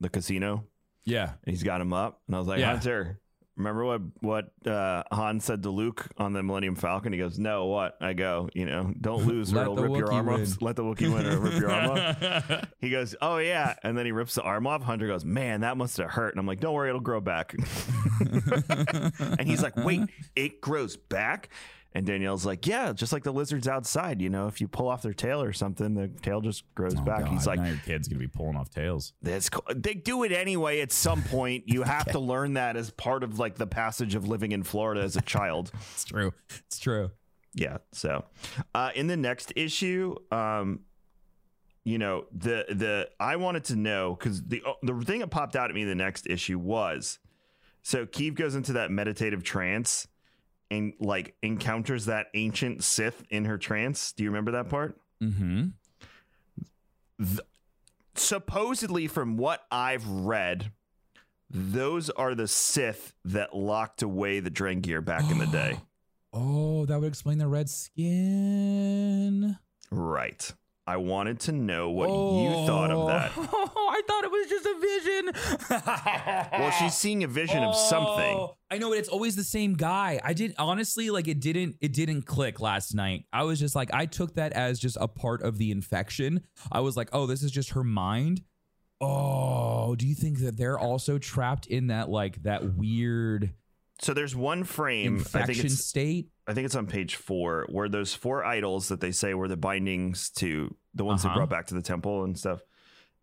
the casino,
Yeah,
and he's got him up, and I was like,
Yeah.
Hunter, remember what what uh, Han said to Luke on the Millennium Falcon? He goes, No, what? I go, you know, don't lose or it'll rip your arm
win.
off. Let the Wookiee win or rip your arm off. He goes, Oh yeah, and then he rips the arm off. Hunter goes, Man, that must have hurt. And I'm like, Don't worry, it'll grow back. and he's like, Wait, it grows back. And Danielle's like, Yeah, just like the lizards outside. You know, if you pull off their tail or something, the tail just grows
Oh,
back.
God,
he's like,
now your kid's gonna be pulling off tails.
that's cool. They do it anyway at some point. You have to learn that as part of like the passage of living in Florida as a child.
It's true. It's true.
yeah. So, uh, in the next issue, um, you know, the the I wanted to know because the the thing that popped out at me in the next issue was so Keeve goes into that meditative trance and like encounters that ancient Sith in her trance. Do you remember that part?
Mm-hmm.
supposedly from what I've read, those are the Sith that locked away the Drengir back in the day.
Oh, that would explain the red skin.
Right. I wanted to know what you thought of that.
Oh, I thought it was just a vision.
Well, she's seeing a vision of something.
Oh, I know it's always the same guy. I did honestly like it didn't it didn't click last night. I was just like I took that as just a part of the infection. I was like, "Oh, this is just her mind." Oh, do you think that they're also trapped in that like that weird
So there's one frame. I think
infection
it's
state?
I think it's on page four where those four idols that they say were the bindings to the ones they
Uh-huh.
brought back to the temple and stuff.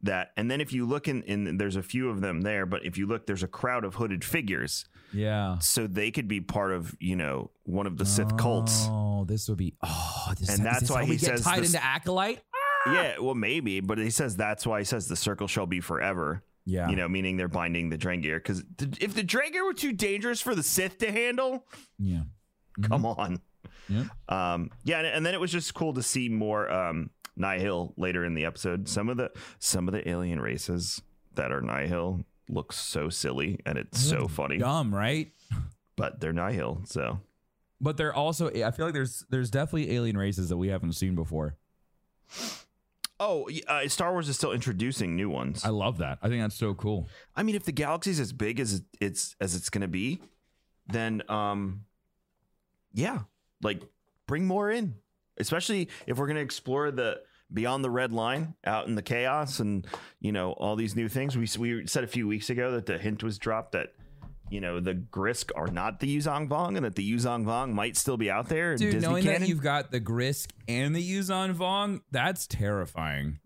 That and then if you look in, in there's a few of them there, but if you look, there's a crowd of hooded figures,
Yeah.
so they could be part of you know one of the Sith cults.
Oh, this would be oh, this,
And that's why he
get
says
tied
this-
into acolyte.
Yeah, well maybe, but he says that's why he says the circle shall be forever.
Yeah,
You know, meaning they're binding the Drengir because if the Drengir were too dangerous for the Sith to handle,
yeah.
Come on.
Yep.
Um, yeah, and, and then it was just cool to see more um, Nihil later in the episode. Some of the some of the alien races that are Nihil look so silly and it's so funny,
Dumb, right?
but they're Nihil. So
But they're also I feel like there's there's definitely alien races that we haven't seen before.
oh, uh, Star Wars is still introducing new ones.
I love that. I think that's so cool.
I mean, if the galaxy's as big as it's as it's going to be, then um, yeah, like bring more in, especially if we're going to explore the beyond the red line out in the chaos and you know all these new things. We we said a few weeks ago that the hint was dropped that. You know the Grisk are not the Yuuzhan Vong, and that the Yuuzhan Vong might still be out there
Dude,
Disney
knowing
canon.
that you've got the Grisk and the Yuuzhan Vong, that's terrifying.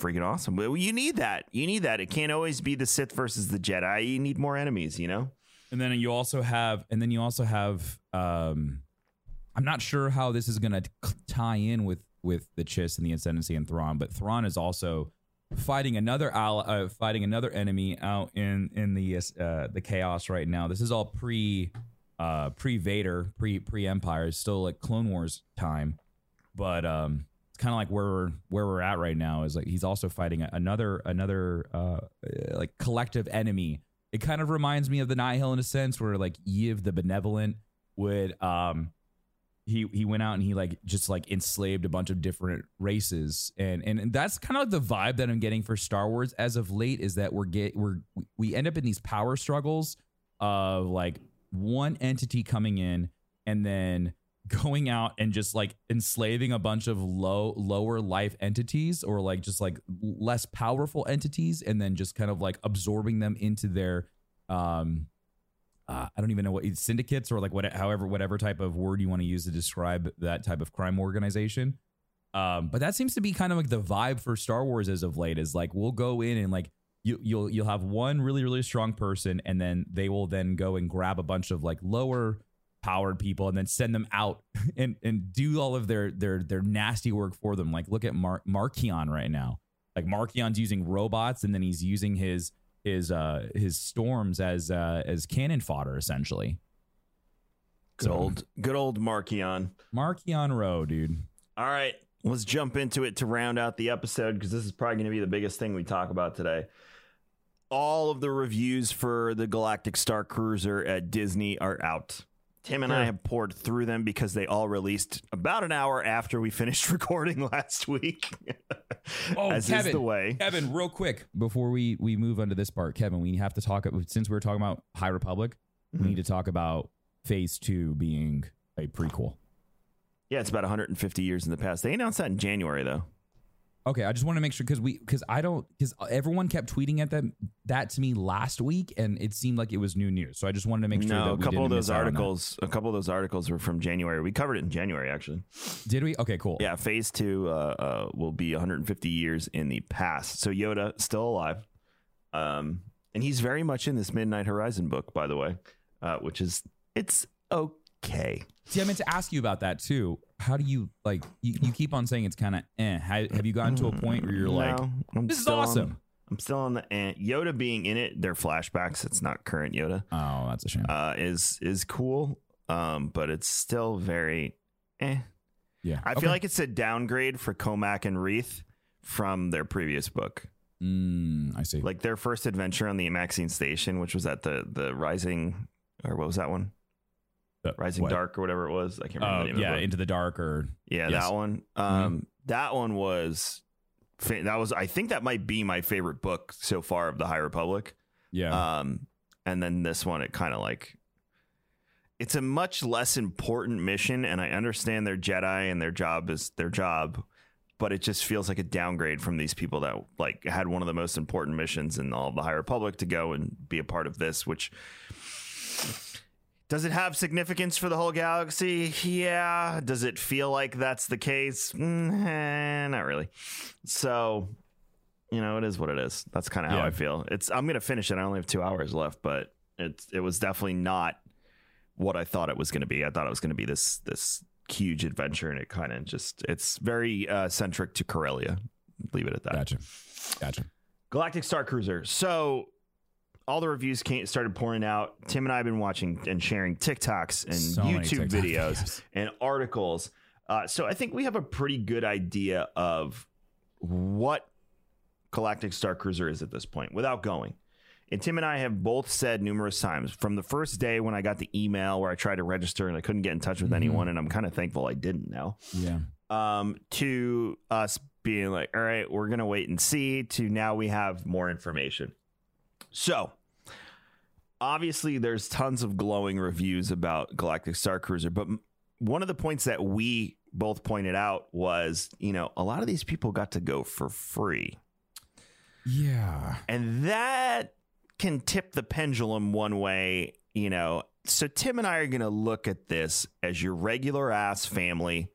Freaking awesome! Well, you need that. You need that. It can't always be the Sith versus the Jedi. You need more enemies. You know.
And then you also have, and then you also have. um I'm not sure how this is going to tie in with with the Chiss and the Ascendancy and Thrawn, but Thrawn is also fighting another ally, uh, fighting another enemy out in in the uh, the chaos right now. This is all pre uh, pre Vader, pre pre Empire, It's still like Clone Wars time, but um, it's kind of like where we're where we're at right now is like he's also fighting another another uh, like collective enemy. It kind of reminds me of the Nihil in a sense, where like Yiv the Benevolent would um he he went out and he like just like enslaved a bunch of different races. And and, and that's kind of like the vibe that I'm getting for Star Wars as of late is that we're get we're we end up in these power struggles of like one entity coming in and then going out and just like enslaving a bunch of low lower life entities or like just like less powerful entities and then just kind of like absorbing them into their um uh, I don't even know what syndicates or like what, however, whatever type of word you want to use to describe that type of crime organization. Um, but that seems to be kind of like the vibe for Star Wars as of late. Is like we'll go in and like you, you'll you'll have one really really strong person, and then they will then go and grab a bunch of like lower powered people, and then send them out and and do all of their their their nasty work for them. Like look at Mar- Marchion right now. Like Marchion's using robots, and then he's using his his uh his storms as uh as cannon fodder essentially.
Good
So-
old, good old Marchion.
Marchion Ro, dude.
All right, let's jump into it to round out the episode because this is probably going to be the biggest thing we talk about today. All of the reviews for the Galactic Star Cruiser at Disney are out. Tim and I have poured through them because they all released about an hour after we finished recording last week.
Oh,
as
Kevin,
is the way.
Kevin, real quick before we we move on to this part, Kevin, we have to talk since we are talking about High Republic,
Mm-hmm.
we need to talk about Phase Two being a prequel.
Yeah, it's about 150 years in the past. They announced that in January, though.
Okay, I just want to make sure because we because I don't because everyone kept tweeting at them that to me last week, and it seemed like it was new news. So I just wanted to make sure that
no, a
we
couple of those
miss out on that.
articles, a couple of those articles were from January. We covered it in January, actually.
Did we? Okay, cool.
Yeah, phase two uh, uh, will be 150 years in the past. So Yoda still alive, um, and he's very much in this Midnight Horizon book, by the way, uh, which is it's okay.
See, I meant to ask you about that too. How do you like? You, you keep on saying it's kind of eh. Ha- Have you gotten to a point where you're like,
I'm
this is
still on-
awesome?
I'm still on the eh. Yoda being in it. They're flashbacks. It's not current Yoda.
oh, that's a shame.
Uh, is is cool, um, but it's still very eh.
yeah,
I
Okay.
feel like it's a downgrade for Cohmac and Reath from their previous book.
Mm, I see.
Like their first adventure on the Amaxine station, which was at the the Rising, or what was that one?
Uh,
Rising
what?
Dark or whatever it was. I can't remember the name of
yeah, into the dark or
Yeah,
Yes.
that one. Um, That one was. That was. I think that might be my favorite book so far of the High Republic.
yeah.
Um, and then this one, it kind of like. It's a much less important mission, and I understand they're Jedi and their job is their job, but it just feels like a downgrade from these people that like had one of the most important missions in all of the High Republic to go and be a part of this, which does it have significance for the whole galaxy? Yeah. Does it feel like that's the case? Mm, eh, not really. So, you know, it is what it is. That's kind of how
Yeah.
I feel. It's I'm gonna finish it. I only have two hours left, but it's it was definitely not what I thought it was gonna be. I thought it was gonna be this this huge adventure, and it kind of just it's very uh, centric to Corellia. Leave it at that.
gotcha. Gotcha.
Galactic Star Cruiser. So all the reviews came, started pouring out. Tim and I have been watching and sharing TikToks and
So
YouTube
TikTok
videos
videos.
and articles. Uh, so I think we have a pretty good idea of what Galactic Star Cruiser is at this point without going. And Tim and I have both said numerous times from the first day when I got the email where I tried to register and I couldn't get in touch with anyone, and I'm kind of thankful I didn't now
Yeah.
um, to us being like, all right, we're going to wait and see, to now we have more information. So, obviously, there's tons of glowing reviews about Galactic Star Cruiser, but one of the points that we both pointed out was, you know, a lot of these people got to go for free.
Yeah.
And that can tip the pendulum one way, you know. So Tim and I are going to look at this as your regular ass family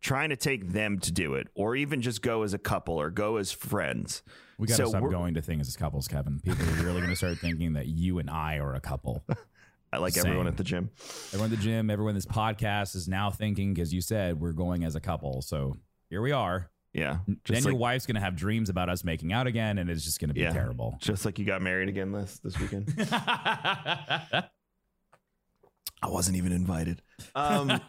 trying to take them to do it or even just go as a couple or go as friends.
We got to
So
stop going to things as couples, Kevin. People are really going to start thinking that you and I are a couple.
I like
Same.
everyone at the gym.
Everyone at the gym, everyone in this podcast is now thinking, because you said we're going as a couple. So here we are.
Yeah.
then
Just
your wife's going to have dreams about us making out again, and it's just going to be
Yeah.
terrible.
just like you got married again this this weekend. I wasn't even invited. Um,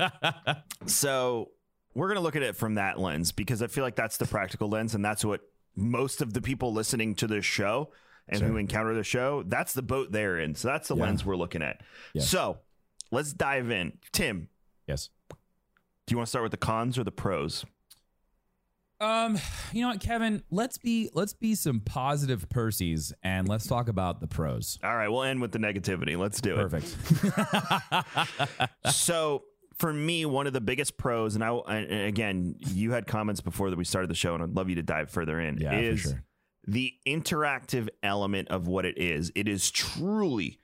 so we're going to look at it from that lens because I feel like that's the practical lens, and that's what most of the people listening to this show and who encounter the show, that's the boat they're in. So that's the
Yeah.
lens we're looking at.
Yes.
So let's dive in. Tim,
yes.
do you want to start with the cons or the pros?
Um, you know what, Kevin? Let's be let's be some positive Percy's and let's talk about the pros.
All right, we'll end with the negativity. Let's do it.
Perfect.
so for me, one of the biggest pros, and I and again, you had comments before that we started the show, and I'd love you to dive further in.
Yeah, for
is
sure.
the interactive element of what it is. It is truly,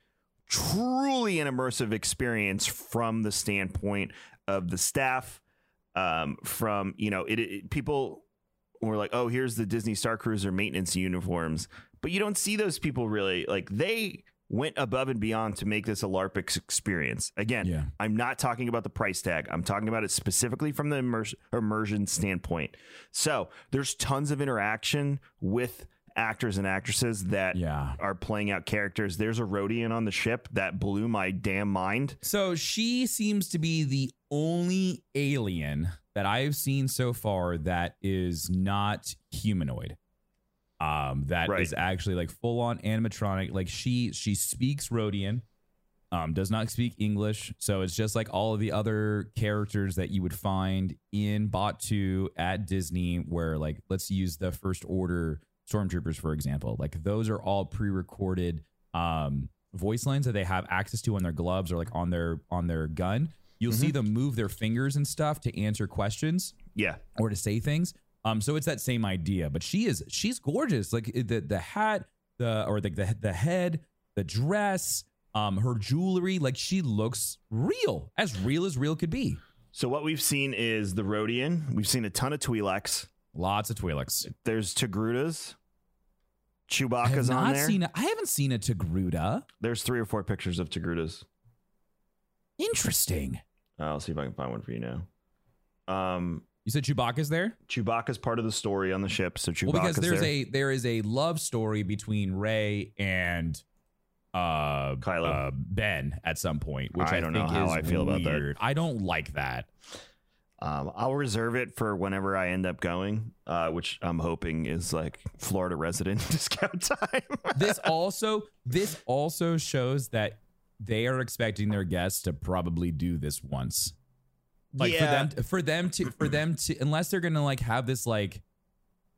truly an immersive experience from the standpoint of the staff. Um, from you know, it, it people were like, oh, here's the Disney Star Cruiser maintenance uniforms, but you don't see those people really. Like they went above and beyond to make this a LARP ex- experience. Again,
Yeah.
I'm not talking about the price tag. I'm talking about it specifically from the immer- immersion standpoint. So there's tons of interaction with actors and actresses that
Yeah.
are playing out characters. There's a Rodian on the ship that blew my damn mind.
So she seems to be the only alien that I've seen so far that is not humanoid. Um, that is
Right.
actually like full on animatronic. Like she she speaks Rodian, um, does not speak English. So it's just like all of the other characters that you would find in Batuu at Disney, where like let's use the first order stormtroopers, for example. Like those are all pre-recorded um voice lines that they have access to on their gloves or like on their on their gun. You'll see them move their fingers and stuff to answer questions
Yeah.
or to say things. Um, so it's that same idea, but she is she's gorgeous. Like the the hat, the or the the, the head, the dress, um, her jewelry. Like she looks real, as real as real could be.
So what we've seen is the Rodian. We've seen a ton of Twi'leks.
Lots of Twi'leks.
There's
have
Chewbacca's on there.
seen. A, I haven't seen a Togruta.
There's three or four pictures of Togrutas.
Interesting.
I'll see if I can find one for you now. Um,
You said Chewbacca's there.
Chewbacca's part of the story on the ship, so Chewbacca's there.
Well, because there's
there.
a there is a love story between Rey and uh,
Kylo.
uh Ben at some point, which
I
I,
don't know how I feel about that.
I don't like that.
Um, I'll reserve it for whenever I end up going, uh, which I'm hoping is like Florida resident discount time.
this also this also shows that they are expecting their guests to probably do this once. Like
Yeah.
for them for them to for them to unless they're gonna like have this like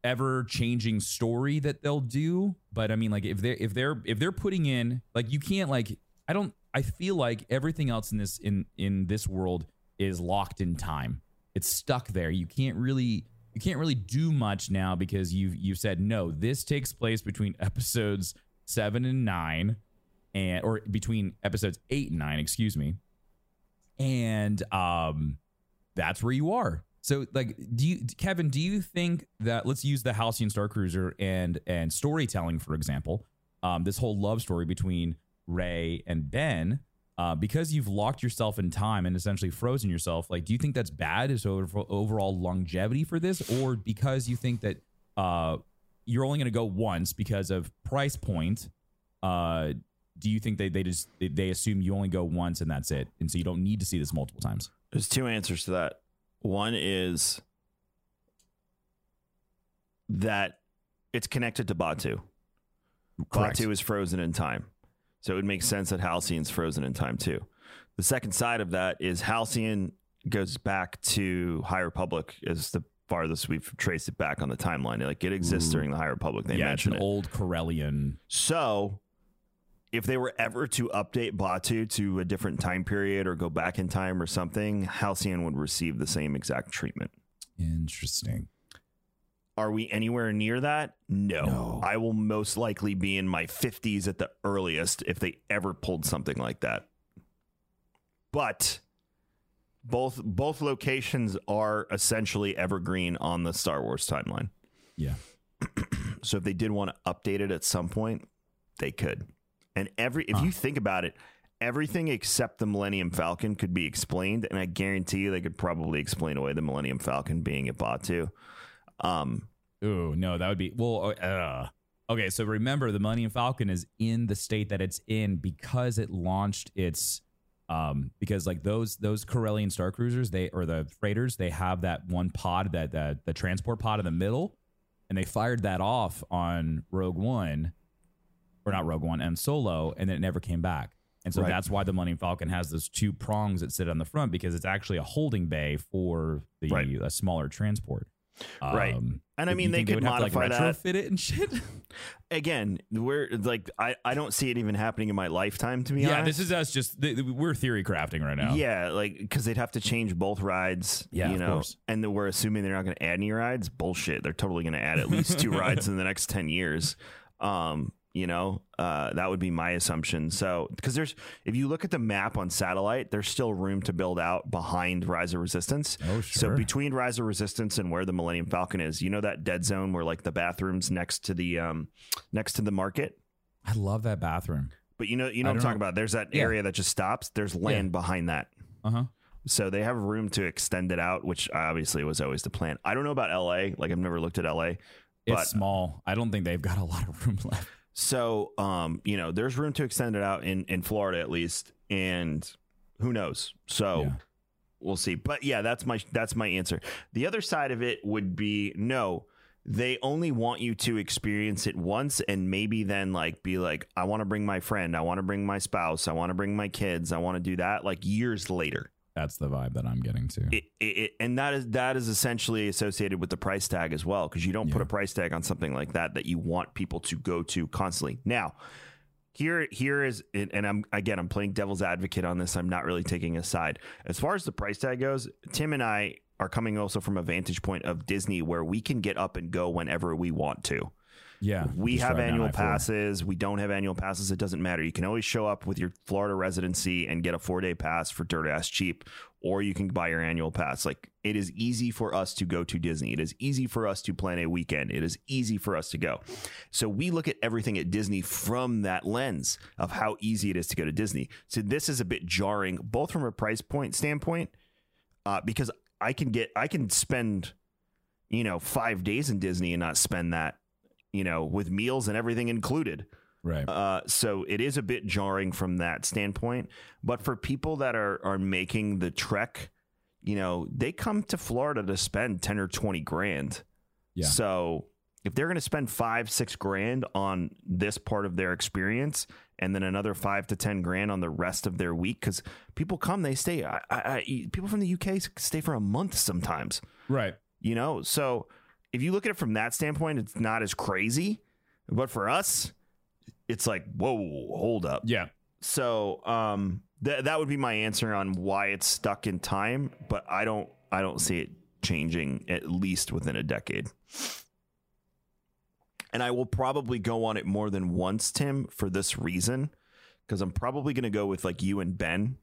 ever changing story that they'll do. But I mean like if they're if they're if they're putting in like you can't like I don't I feel like everything else in this in in this world is locked in time. It's stuck there. You can't really you can't really do much now because you've you've said no. This takes place between episodes seven and nine, and or between episodes eight and nine. Excuse me, and um, that's where you are. So, like, do you, Kevin? Do you think that let's use the Halcyon Star Cruiser and and storytelling for example, um, this whole love story between Rey and Ben, uh, because you've locked yourself in time and essentially frozen yourself. Like, do you think that's bad as over, overall longevity for this, or because you think that uh, you're only going to go once because of price point? Uh, do you think they they just they, assume you only go once and that's it, and so you don't need to see this multiple times?
There's two answers to that. One is that it's connected to Batuu.
Correct.
Batuu is frozen in time. So it would make sense that Halcyon's frozen in time too. The second side of that is Halcyon goes back to High Republic as the farthest we've traced it back on the timeline. Like it exists during the High Republic. They
yeah, it's an
it.
old Corellian.
So, if they were ever to update Batuu to a different time period or go back in time or something, Halcyon would receive the same exact treatment.
Interesting.
Are we anywhere near that? No.
No.
I will most likely be in my 50s at the earliest if they ever pulled something like that. But both both locations are essentially evergreen on the Star Wars timeline.
Yeah.
So if they did want to update it at some point, they could. And every if you think about it, everything except the Millennium Falcon could be explained, and I guarantee you they could probably explain away the Millennium Falcon being at Batuu. Um,
Ooh, no, that would be well. Uh, okay, so remember, the Millennium Falcon is in the state that it's in because it launched its. Um, because like those those Corellian Star Cruisers, they or the freighters, they have that one pod that that the transport pod in the middle, and they fired that off on Rogue One, or not Rogue One and Solo, and then it never came back. And so
Right.
that's why the Millennium Falcon has those two prongs that sit on the front because it's actually a holding bay for the
Right.
a smaller transport.
Right.
Um,
And I mean, they could
would have to,
modify
like,
that.
it and shit.
again, we're like I, I don't see it even happening in my lifetime to be
yeah,
honest.
this is us just th- we're theory crafting right now.
Yeah, like because they'd have to change both rides.
Yeah,
you
of
know,
course.
and we're assuming they're not going to add any rides. Bullshit. They're totally going to add at least two rides in the next ten years. Um, you know, uh, that would be my assumption. So, because there's, if you look at the map on satellite, there's still room to build out behind Rise of Resistance.
Oh, sure.
So between Rise of Resistance and where the Millennium Falcon is, you know that dead zone where like the bathrooms next to the um next to the market.
I love that bathroom.
But you know, you know what I'm talking
know.
about. There's that
Yeah.
area that just stops. There's land behind that.
Uh huh.
So they have room to extend it out, which obviously was always the plan. I don't know about LA. Like I've never looked at LA.
It's
But-
small. I don't think they've got a lot of room left.
So um, you know, there's room to extend it out in in Florida at least, and who knows? So
Yeah.
we'll see. But yeah, that's my that's my answer. The other side of it would be no. They only want you to experience it once and maybe then like be like, I want to bring my friend, I want to bring my spouse, I want to bring my kids, I want to do that like years later.
That's the vibe that I'm getting to.
it, it, and that is that is essentially associated with the price tag as well because you don't put a price tag on something like that that you want people to go to constantly. Now here here is and i'm again i'm playing devil's advocate on this. I'm not really taking a side. As far as the price tag goes tim and i are coming also from a vantage point of disney where we can get up and go whenever we want to
yeah.
we have annual passes. We don't have annual passes. It doesn't matter. You can always show up with your Florida residency and get a four day pass for dirt ass cheap, or you can buy your annual pass. Like it is easy for us to go to Disney. It is easy for us to plan a weekend. It is easy for us to go. So we look at everything at Disney from that lens of how easy it is to go to Disney. So this is a bit jarring, both from a price point standpoint, uh, because I can get I can spend you know five days in Disney and not spend that you know, with meals and everything included.
Right.
Uh, so it is a bit jarring from that standpoint. But for people that are are making the trek you know, they come to Florida to spend 10 or 20 grand.
Yeah.
So if they're going to spend five, six grand on this part of their experience and then another five to 10 grand on the rest of their week, because people come, they stay. I, I, I, people from the UK stay for a month sometimes,
Right.
you know? So if you look at it from that standpoint, it's not as crazy. But for us, it's like, whoa, hold up.
Yeah.
So um, th- that would be my answer on why it's stuck in time, but I don't I don't see it changing at least within a decade. And I will probably go on it more than once, Tim, for this reason, because I'm probably going to go with like you and Ben.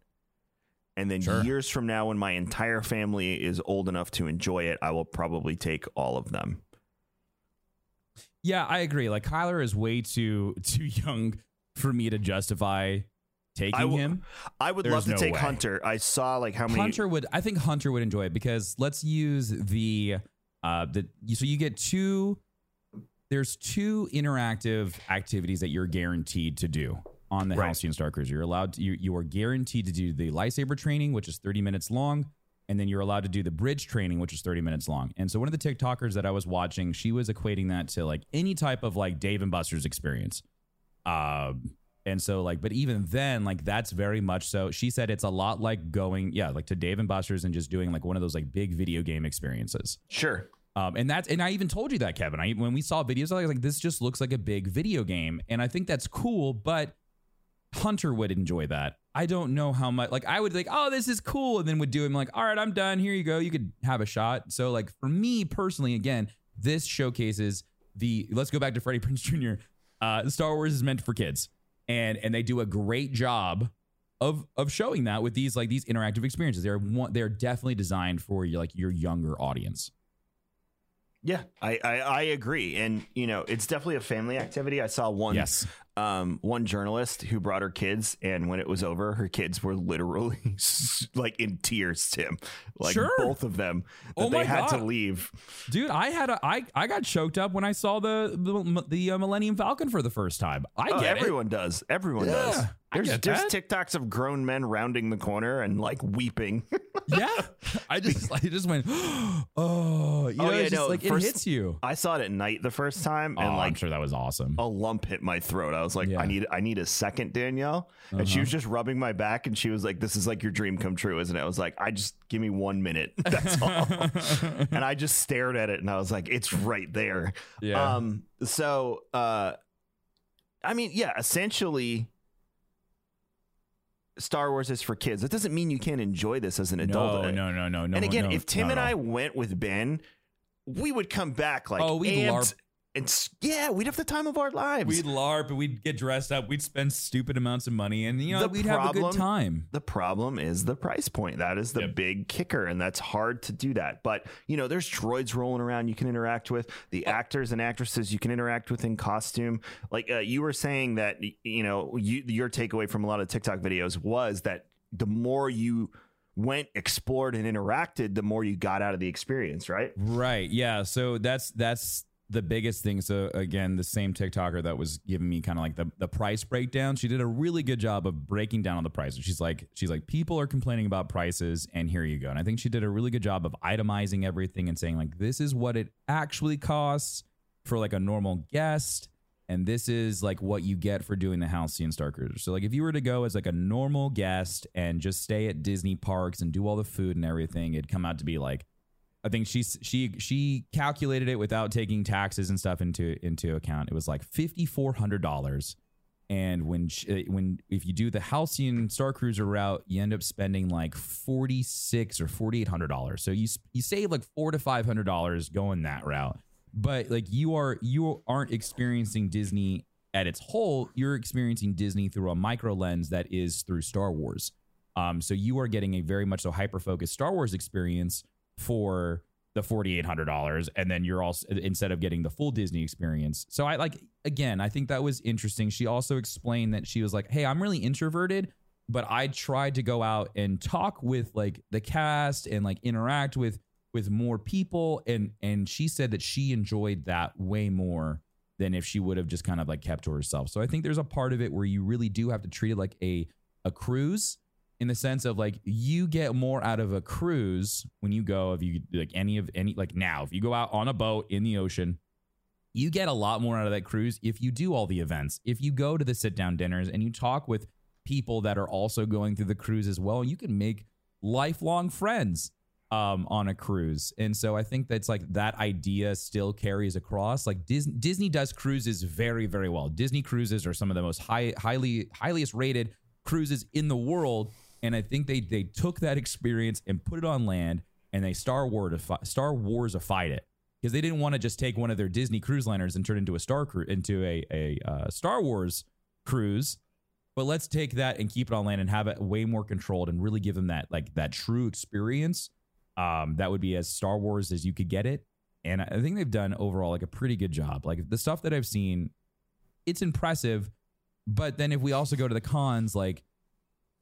And then
Sure.
years from now, when my entire family is old enough to enjoy it, I will probably take all of them.
Yeah, I agree. Like Kyler is way too too young for me to justify taking
I will-
him.
I would
There's
love to
no
take
way.
Hunter. I saw like how many.
Hunter would I think Hunter would enjoy it because let's use the uh the so you get two there's two interactive activities that you're guaranteed to do on the
Right.
Halcyon Star Cruiser. You're allowed to, you you are guaranteed to do the lightsaber training, which is 30 minutes long, and then you're allowed to do the bridge training, which is 30 minutes long. And so one of the TikTokers that I was watching, she was equating that to like any type of like Dave and Buster's experience. Um and so like but even then like that's very much so she said it's a lot like going yeah like to Dave and Buster's and just doing like one of those like big video game experiences.
Sure.
Um, and that's and I even told you that Kevin. I when we saw videos, I was like, this just looks like a big video game, and I think that's cool. But Hunter would enjoy that. I don't know how much. Like I would like, oh, this is cool, and then would do it. I'm like, all right, I'm done. Here you go. You could have a shot. So like for me personally, again, this showcases the. Let's go back to Freddie Prinze Jr. Uh, Star Wars is meant for kids, and and they do a great job of of showing that with these like these interactive experiences. They're one, they're definitely designed for your like your younger audience.
Yeah, I, I I agree, and you know it's definitely a family activity. I saw one
Yes.
Um one journalist who brought her kids, and when it was over, her kids were literally like in tears. Tim, like
Sure.
both of them, that
Oh
they
my
had to leave.
Dude, I had a I I got choked up when I saw the the, the uh, Millennium Falcon for the first time. I
Oh,
get it.
everyone does. Everyone
Yeah,
does. There's
get
there's. TikToks of grown men rounding the corner and like weeping.
Yeah, I just I just went oh you know
Oh, yeah,
it's just
no,
like
first-
it hits you.
I saw it at night the first time,
Oh,
like,
I'm sure that was awesome.
a lump hit my throat. I was like,
Yeah.
I need I need a second, Danielle. And she
Uh-huh.
was just rubbing my back and she was like, This is like your dream come true, isn't it? I was like, I just give me one minute. That's all. and I just stared at it and I was like, It's right there.
Yeah.
Um so uh I mean, yeah, essentially Star Wars is for kids. That doesn't mean you can't enjoy this as an adult.
no, no, no, no, no.
and again,
no,
if Tim and I went with Ben, we would come back like
Oh,
amped
LARP.
And yeah, we'd have the time of our lives.
we'd LARP, and we'd get dressed up, we'd spend stupid amounts of money, and you know
The
we'd have a good
problem-
time.
the problem is the price point. That is the
Yep.
big kicker, and that's hard to do that. But you know, there's droids rolling around you can interact with. The
Oh.
actors and actresses you can interact with in costume. Like uh, you were saying that you know you, your takeaway from a lot of TikTok videos was that the more you went, explored, and interacted, the more you got out of the experience. Right?
Right. Yeah. So that's that's the biggest thing. So again, the same TikToker that was giving me kind of like the, the price breakdown, she did a really good job of breaking down on the prices. She's like, she's like, people are complaining about prices, and here you go. And I think she did a really good job of itemizing everything and saying, like, this is what it actually costs for like a normal guest. And this is like what you get for doing the Halcyon Star Cruiser. So like if you were to go as like a normal guest and just stay at Disney parks and do all the food and everything, it'd come out to be like I think she she she calculated it without taking taxes and stuff into into account. It was like fifty four hundred dollars, and when she, when if you do the Halcyon Star Cruiser route, you end up spending like forty six or forty eight hundred dollars. So you you save like four to five hundred dollars going that route, but like you are you aren't experiencing Disney at its whole. You're experiencing Disney through a micro lens that is through Star Wars. Um, so you are getting a very much so hyper focused Star Wars experience for the forty eight hundred dollars, and then you're also instead of getting the full Disney experience. So I like again, I think that was interesting. She also explained that she was like, "Hey, I'm really introverted." But I tried to go out and talk with like the cast and like interact with with more people and and she said that she enjoyed that way more than if she would have just kind of like kept to herself. So I think there's a part of it where you really do have to treat it like a a cruise in the sense of like you get more out of a cruise when you go if you like any of any like now if you go out on a boat in the ocean you get a lot more out of that cruise if you do all the events. If you go to the sit down dinners and you talk with people that are also going through the cruise as well you can make lifelong friends um, on a cruise. And so i think that's like that idea still carries across. Like disney, disney does cruises very very well. Disney cruises are some of the most high highly highest rated cruises in the world and I think they they took that experience and put it on land, and they Star Wars Star Warsified it because they didn't want to just take one of their Disney cruise liners and turn it into a Star cru- into a a uh, Star Wars cruise. But let's take that and keep it on land and have it way more controlled and really give them that like that true experience. Um, that would be as Star Wars as you could get it. And I think they've done overall like a pretty good job. Like the stuff that I've seen, it's impressive. But then if we also go to the cons, like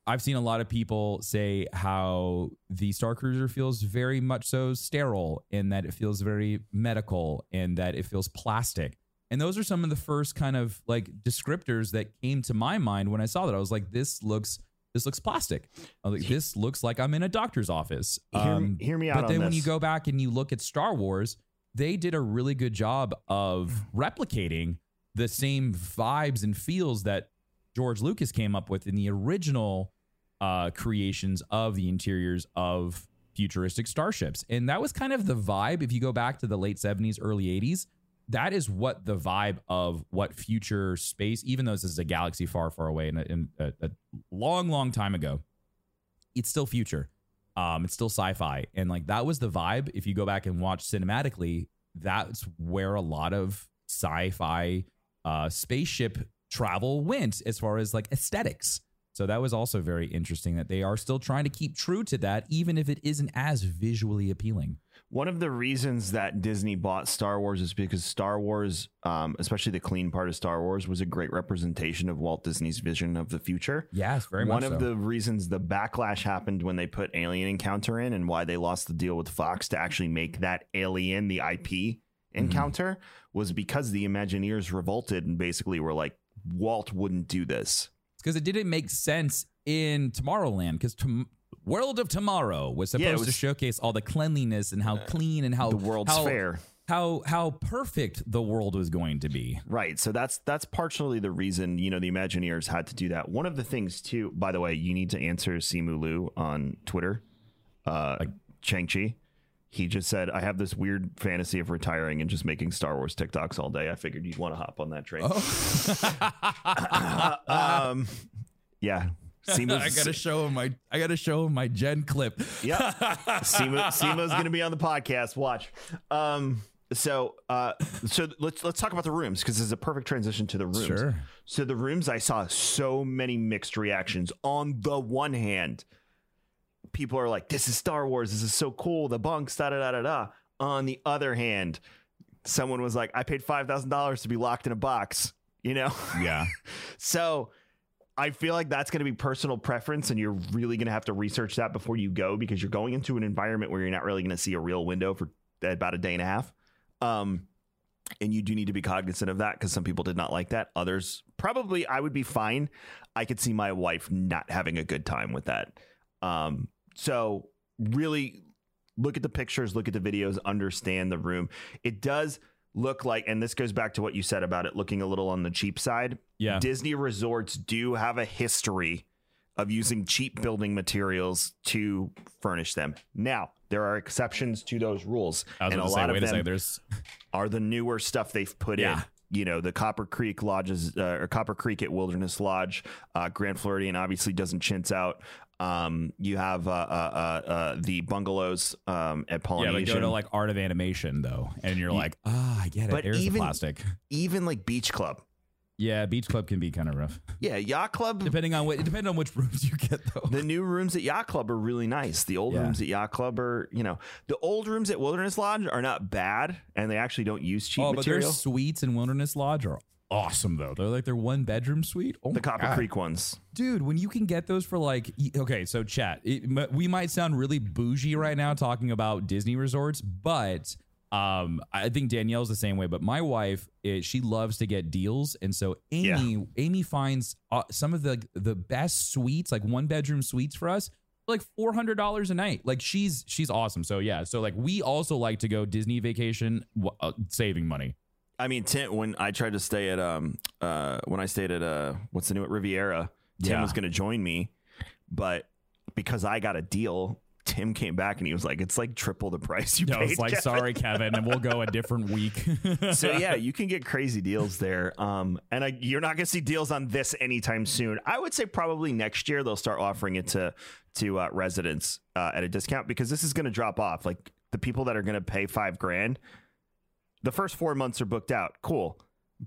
I've seen a lot of people say how the Star Cruiser feels very much so sterile in that it feels very medical and that it feels plastic. And those are some of the first kind of like descriptors that came to my mind when I saw that. I was like, this looks this looks plastic. I was like, this looks like I'm in a doctor's office.
Um, hear, hear, me out.
But then when you go back and you look at Star Wars, they did a really good job of replicating the same vibes and feels that George Lucas came up with in the original uh, creations of the interiors of futuristic starships. And that was kind of the vibe. If you go back to the late 70s, early 80s, that is what the vibe of what future space, even though this is a galaxy far, far away and a, a, a long, long time ago, it's still future. Um, it's still sci-fi, and like that was the vibe. If you go back and watch cinematically, that's where a lot of sci-fi uh, spaceship travel went as far as like aesthetics. So that was also very interesting that they are still trying to keep true to that, even if it isn't as visually appealing.
One of the reasons that Disney bought Star Wars is because Star Wars, um, especially the clean part of Star Wars, was a great representation of Walt Disney's vision of the future.
Yes, very
One
much.
One of
so.
the reasons the backlash happened when they put Alien Encounter in and why they lost the deal with Fox to actually make that Alien the IP
Mm-hmm.
encounter was because the Imagineers revolted and basically were like, Walt wouldn't do this.
Because it didn't make sense in Tomorrowland because tom- World of Tomorrow was supposed
Yeah, it
to showcase all the cleanliness and how clean and how
The World's
how,
Fair.
how how perfect the world was going to be.
Right. So that's that's partially the reason, you know, the Imagineers had to do that. One of the things too, by the way, you need to answer Simu Liu on Twitter. Uh Shang-Chi. He just said, I have this weird fantasy of retiring and just making Star Wars TikToks all day. I figured you'd want to hop on that train. um yeah.
I gotta show him my I gotta show him my Gen clip.
Yep. Simo, Simo's going to be on the podcast. Watch. Um, so, uh, so let's let's talk about the rooms because this is a perfect transition to the rooms.
Sure.
So the rooms, I saw so many mixed reactions. On the one hand, people are like, "This is Star Wars. This is so cool. The bunks, da da da da da." On the other hand, someone was like, "I paid five thousand dollars to be locked in a box." You know.
Yeah.
So I feel like that's going to be personal preference, and you're really going to have to research that before you go because you're going into an environment where you're not really going to see a real window for about a day and a half. Um, and you do need to be cognizant of that because some people did not like that. Others probably I would be fine. I could see my wife not having a good time with that. Um, so really look at the pictures, look at the videos, understand the room. It does look like, and this goes back to what you said about it looking a little on the cheap side.
Yeah.
Disney resorts do have a history of using cheap building materials to furnish them. Now, there are exceptions to those rules,
I was
and a
say,
lot of them
there's
are the newer stuff they've put
Yeah.
in. You know, the Copper Creek lodges uh, or Copper Creek at Wilderness Lodge, uh, Grand Floridian obviously doesn't chintz out. Um, you have uh, uh, uh, uh, the bungalows um, at
yeah,
Polynesian.
but go to like art of animation though, and you're like, ah, I get it.
But even-
plastic.
even like Beach Club.
Yeah, Beach Club can be kind of rough,
Yeah, Yacht Club.
depending on what depending on which rooms you get though.
The new rooms at Yacht Club are really nice. The old
Yeah.
rooms at Yacht Club are, you know, the old rooms at Wilderness Lodge are not bad, and they actually don't use cheap
oh, but their suites in Wilderness Lodge are awesome though. They're like their one bedroom suite. Oh
The Copper
God.
Creek ones.
dude when you can get those for like okay so chat it, we might sound really bougie right now talking about disney resorts but Um, I think Danielle's the same way, but my wife, is, she loves to get deals, and so Amy, Amy finds uh, some of the the best suites, like one bedroom suites for us, like four hundred dollars a night. Like she's she's awesome. So yeah, so like we also like to go Disney vacation, uh, saving money.
I mean, Tim, when I tried to stay at um uh when I stayed at uh what's the new at Riviera, Tim
Yeah.
was going to join me, but because I got a deal, Tim came back and he was like, "It's like triple the price you
No,
paid."
it's like
Kevin."
sorry, Kevin, and we'll go a different week.
so yeah, you can get crazy deals there. Um, and I, you're not going to see deals on this anytime soon. I would say probably next year they'll start offering it to to uh, residents uh, at a discount because this is going to drop off. Like the people that are going to pay five grand, the first four months are booked out. Cool.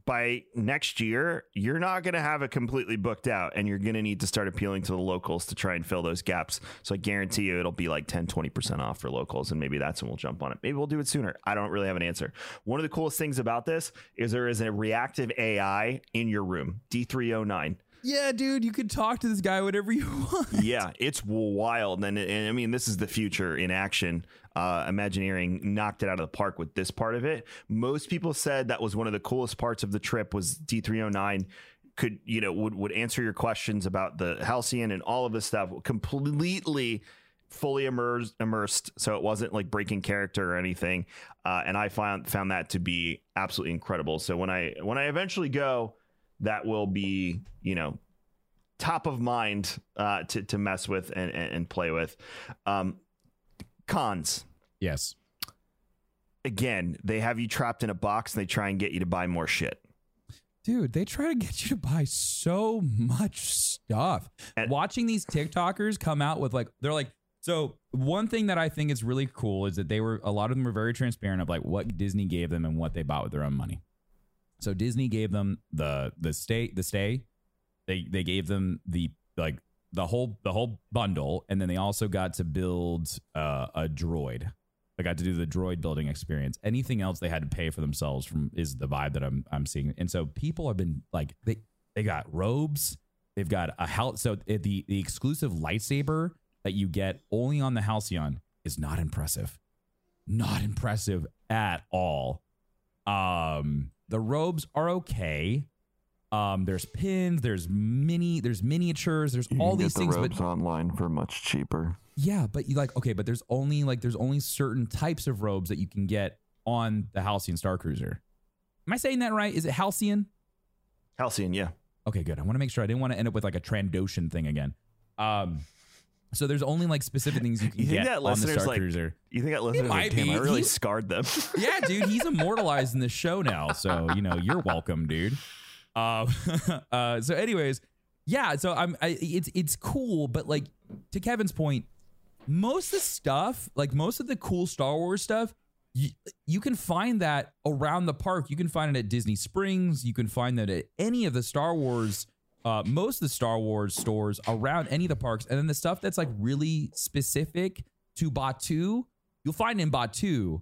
By next year, you're not going to have it completely booked out, and you're going to need to start appealing to the locals to try and fill those gaps. So I guarantee you it'll be like 10, 20% off for locals, and maybe that's when we'll jump on it. Maybe we'll do it sooner. I don't really have an answer. One of the coolest things about this is there is a reactive AI in your room, D309.
Yeah, dude, you could talk to this guy whatever you want.
yeah, it's wild. And, and I mean, this is the future in action. Uh, Imagineering knocked it out of the park with this part of it. Most people said that was one of the coolest parts of the trip was D3-O9 could, you know, would, would answer your questions about the Halcyon and all of this stuff completely fully immersed immersed so it wasn't like breaking character or anything uh, and i found found that to be absolutely incredible so when i when i eventually go that will be you know top of mind uh, to to mess with and and, and play with. Um, cons
Yes.
again, they have you trapped in a box and they try and get you to buy more shit.
Dude, they try to get you to buy so much stuff.
And-
Watching these TikTokers come out with like, they're like, so one thing that I think is really cool is that they were, a lot of them were very transparent of like what Disney gave them and what they bought with their own money. So Disney gave them the, the stay, the stay, they, they gave them the, like the whole, the whole bundle. And then they also got to build uh, a droid. They got to do the droid building experience. Anything else they had to pay for themselves from is the vibe that I'm I'm seeing. And so people have been like they they got robes, they've got a health. So the the exclusive lightsaber that you get only on the Halcyon is not impressive, not impressive at all. Um, the robes are okay. Um, there's pins, there's mini, there's miniatures, there's all these things, but
online for much cheaper.
yeah, but you like okay, but there's only like there's only certain types of robes that you can get on the Halcyon Star Cruiser. Am I saying that right? Is it Halcyon?
Halcyon, yeah.
Okay, good. I want to make sure I didn't want to end up with like a Trandoshan thing again. Um, so there's only like specific things you can
You think
get
that
on the
listeners
Star
like
Cruiser.
you think that listeners
might
like, damn,
be.
I really
He's-
scarred them.
Yeah, dude, he's immortalized in this show now. So you know you're welcome, dude. Um, uh, so, anyways, yeah. So I'm. I, it's it's cool, but like to Kevin's point, most of the stuff, like most of the cool Star Wars stuff, you, you can find that around the park. You can find it at Disney Springs. You can find that at any of the Star Wars. Uh, most of the Star Wars stores around any of the parks, and then the stuff that's like really specific to Batuu, you'll find in Batuu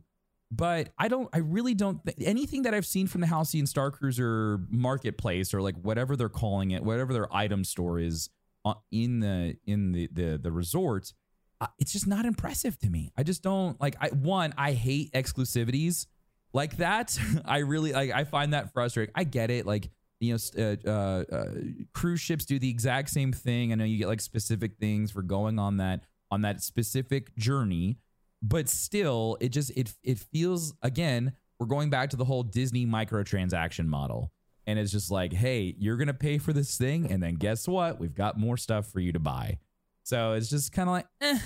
but I don't. I really don't. Th- anything that I've seen from the Halcyon Star Cruiser marketplace or like whatever they're calling it, whatever their item store is uh, in the in the the the resort, uh, it's just not impressive to me. I just don't like. I one, I hate exclusivities like that. I really like. I find that frustrating. I get it. Like you know, uh, uh, uh, cruise ships do the exact same thing. I know you get like specific things for going on that on that specific journey but still it just it it feels again we're going back to the whole disney microtransaction model and it's just like hey you're gonna pay for this thing and then guess what we've got more stuff for you to buy so it's just kind of like eh.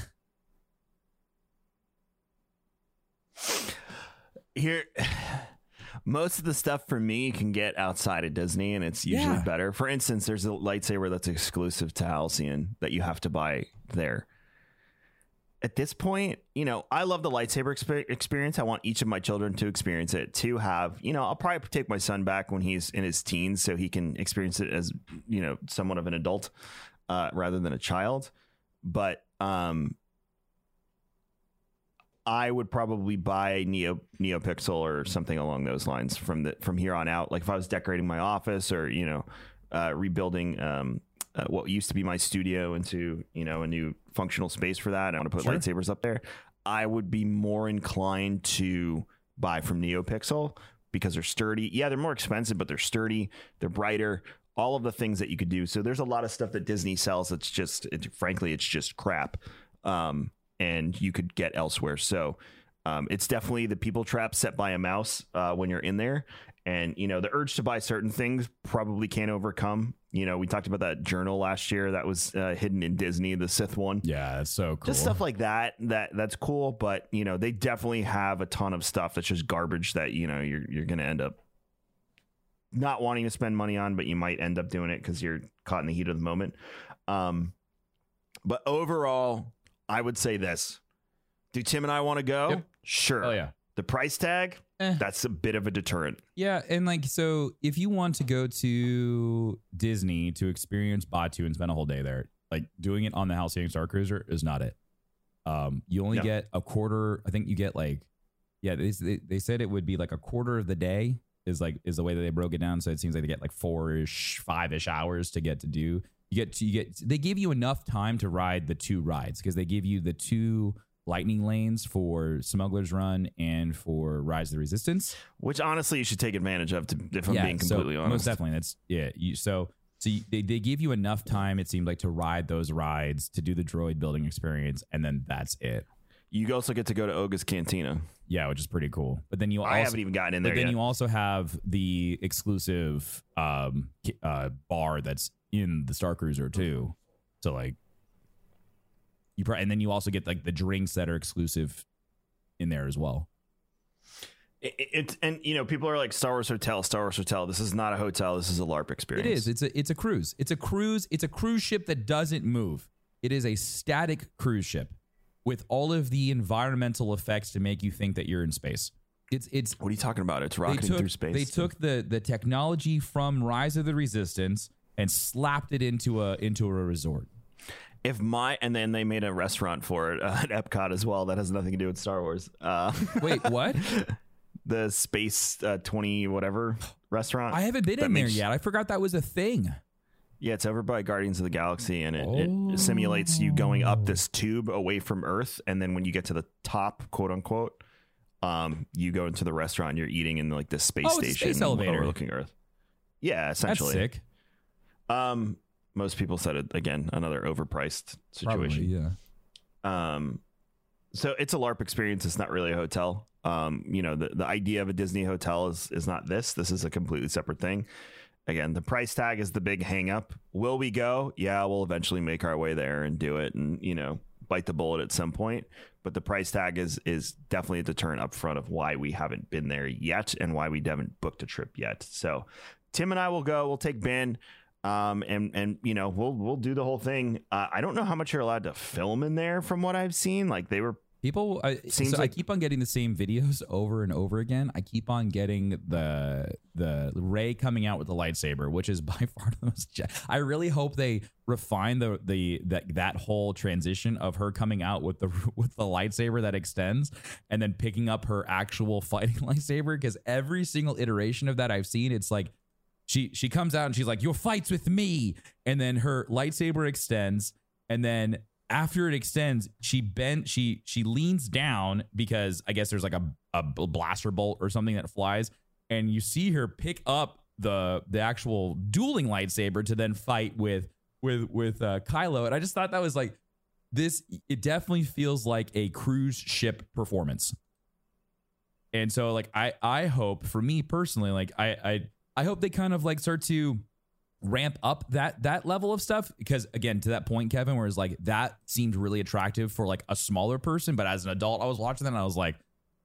Here most of the stuff for me you can get outside of Disney and it's usually
Yeah.
better. For instance, there's a lightsaber that's exclusive to Halcyon that you have to buy there. At this point, you know, I love the lightsaber expe- experience. I want each of my children to experience it, to have, you know, I'll probably take my son back when he's in his teens so he can experience it as, you know, somewhat of an adult uh, rather than a child. But um, I would probably buy Neo NeoPixel or something along those lines from the from here on out. Like if I was decorating my office or you know uh, rebuilding um, uh, what used to be my studio into you know a new functional space for that. I want to put
Sure.
lightsabers up there. I would be more inclined to buy from NeoPixel because they're sturdy. Yeah, they're more expensive, but they're sturdy. They're brighter. All of the things that you could do. So there's a lot of stuff that Disney sells that's just, it, frankly, it's just crap, um, and you could get elsewhere. So um, it's definitely the people trap set by a mouse uh, when you're in there. And, you know, the urge to buy certain things probably can't overcome. You know, we talked about that journal last year that was uh, hidden in Disney, the Sith one.
Yeah, that's so cool.
Just stuff like that. That that's cool, but you know they definitely have a ton of stuff that's just garbage that you know you're you're going to end up not wanting to spend money on, but you might end up doing it because you're caught in the heat of the moment. Um, but overall, I would say this: Do Tim and I want to go?
Yep.
Sure.
Oh yeah.
The price tag,
Eh.
that's a bit of a deterrent.
Yeah, and like so, if you want to go to Disney to experience Batuu and spend a whole day there, like doing it on the Halcyon Star Cruiser is not it. Um, you only
No.
get a quarter. I think you get like, yeah, they, they they said it would be like a quarter of the day is like is the way that they broke it down. So it seems like they get like four ish, five ish hours to get to do. You get to you get they give you enough time to ride the two rides because they give you the two lightning lanes for Smuggler's Run and for Rise of the Resistance.
Which honestly, you should take advantage of. To, if I'm
Yeah,
being
so
completely honest,
Most definitely. That's yeah. You, so so you, they they give you enough time. It seemed like to ride those rides to do the droid building experience, and then that's it.
You also get to go to Oga's Cantina.
Yeah, which is pretty cool. But then you also,
I haven't even gotten in there
but then
yet.
you also have the exclusive um uh bar that's in the Star Cruiser mm-hmm. too. So like you probably, and then you also get like the drinks that are exclusive in there as well.
It, it and you know people are like Star Wars Hotel, Star Wars Hotel. This is not a hotel. This is a LARP experience.
It is. It's a it's a cruise. It's a cruise. It's a cruise ship that doesn't move. It is a static cruise ship with all of the environmental effects to make you think that you're in space. It's it's
What are you talking about? It's rocketing
took
through space.
they took the the technology from Rise of the Resistance and slapped it into a into a resort.
if my and then they made a restaurant for it uh, at Epcot as well. That has nothing to do with Star Wars. Uh,
Wait, what?
the space uh, twenty whatever restaurant.
I haven't been in there yet. I forgot that was a thing.
Yeah, it's over by Guardians of the Galaxy, and it, it simulates you going up this tube away from Earth, and then when you get to the top, quote unquote, um, you go into the restaurant. You're eating in like this space
Oh,
station
space elevator.
overlooking Earth. Yeah, essentially.
That's sick.
Um, most people said it again. Another overpriced
Probably,
situation.
yeah.
Um, so it's a LARP experience. It's not really a hotel. Um, you know, the, the idea of a Disney hotel is is not this. This is a completely separate thing. Again, the price tag is the big hang up. Will we go? Yeah, we'll eventually make our way there and do it and, you know, bite the bullet at some point. But the price tag is is definitely a deterrent up front of why we haven't been there yet and why we haven't booked a trip yet. So Tim and I will go. We'll take Ben. Um and and you know we'll we'll do the whole thing. Uh, I don't know how much you're allowed to film in there from what I've seen. Like they were
People, I,
Seems
so
like-
I keep on getting the same videos over and over again. I keep on getting the the Rey coming out with the lightsaber, which is by far the most. ja- I really hope they refine the the that that whole transition of her coming out with the with the lightsaber that extends, and then picking up her actual fighting lightsaber. Because every single iteration of that I've seen, it's like she she comes out and she's like, "Your fights with me," and then her lightsaber extends, and then after it extends, she bend she she leans down because I guess there's like a a blaster bolt or something that flies, and you see her pick up the the actual dueling lightsaber to then fight with with with uh, Kylo, and I just thought that was like this. It definitely feels like a cruise ship performance. And so like I I hope for me personally like I I I hope they kind of like start to ramp up that that level of stuff because again to that point Kevin where it's like that seemed really attractive for like a smaller person but as an adult I was watching that and I was like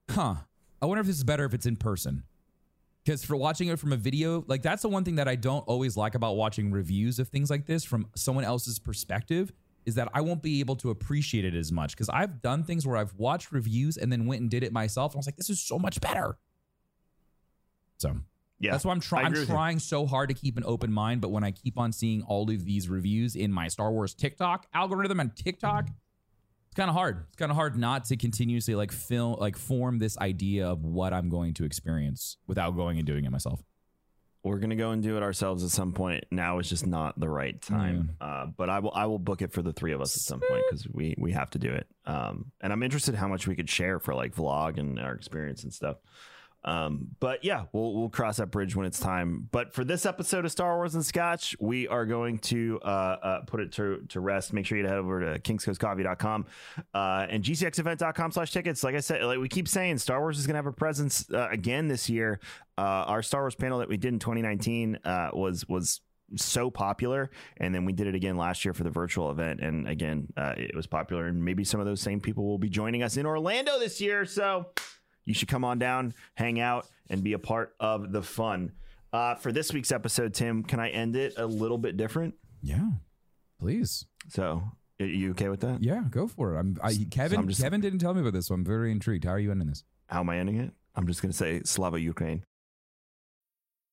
huh I wonder if this is better if it's in person. Because for watching it from a video like that's the one thing that I don't always like about watching reviews of things like this from someone else's perspective is that I won't be able to appreciate it as much. Because I've done things where I've watched reviews and then went and did it myself and I was like this is so much better. So
yeah.
that's why I'm trying. I'm trying so hard to keep an open mind, but when I keep on seeing all of these reviews in my Star Wars TikTok algorithm and TikTok, it's kind of hard. It's kind of hard not to continuously like film, like form this idea of what I'm going to experience without going and doing it myself.
we're gonna go and do it ourselves at some point. Now is just not the right time. Uh, but I will I will book it for the three of us at some point because we we have to do it. Um, and I'm interested how much we could share for like vlog and our experience and stuff. Um, but yeah, we'll we'll cross that bridge when it's time. But for this episode of Star Wars and Scotch, we are going to uh, uh, put it to, to rest. Make sure you head over to kingscoastcoffee.com uh, and gcxevent.com slash tickets. Like I said, like we keep saying, Star Wars is going to have a presence uh, again this year. Uh, our Star Wars panel that we did in 2019 uh, was was so popular and then we did it again last year for the virtual event and again uh, it was popular and maybe some of those same people will be joining us in orlando this year so you should come on down, hang out, and be a part of the fun. Uh, for this week's episode, Tim, can I end it a little bit different?
Yeah, please.
So, are you okay with that?
Yeah, go for it. I'm I, Kevin.
I'm just-
Kevin didn't tell me about this, so I'm very intrigued. How are you ending this?
How am I ending it? I'm just going to say Slava Ukraine.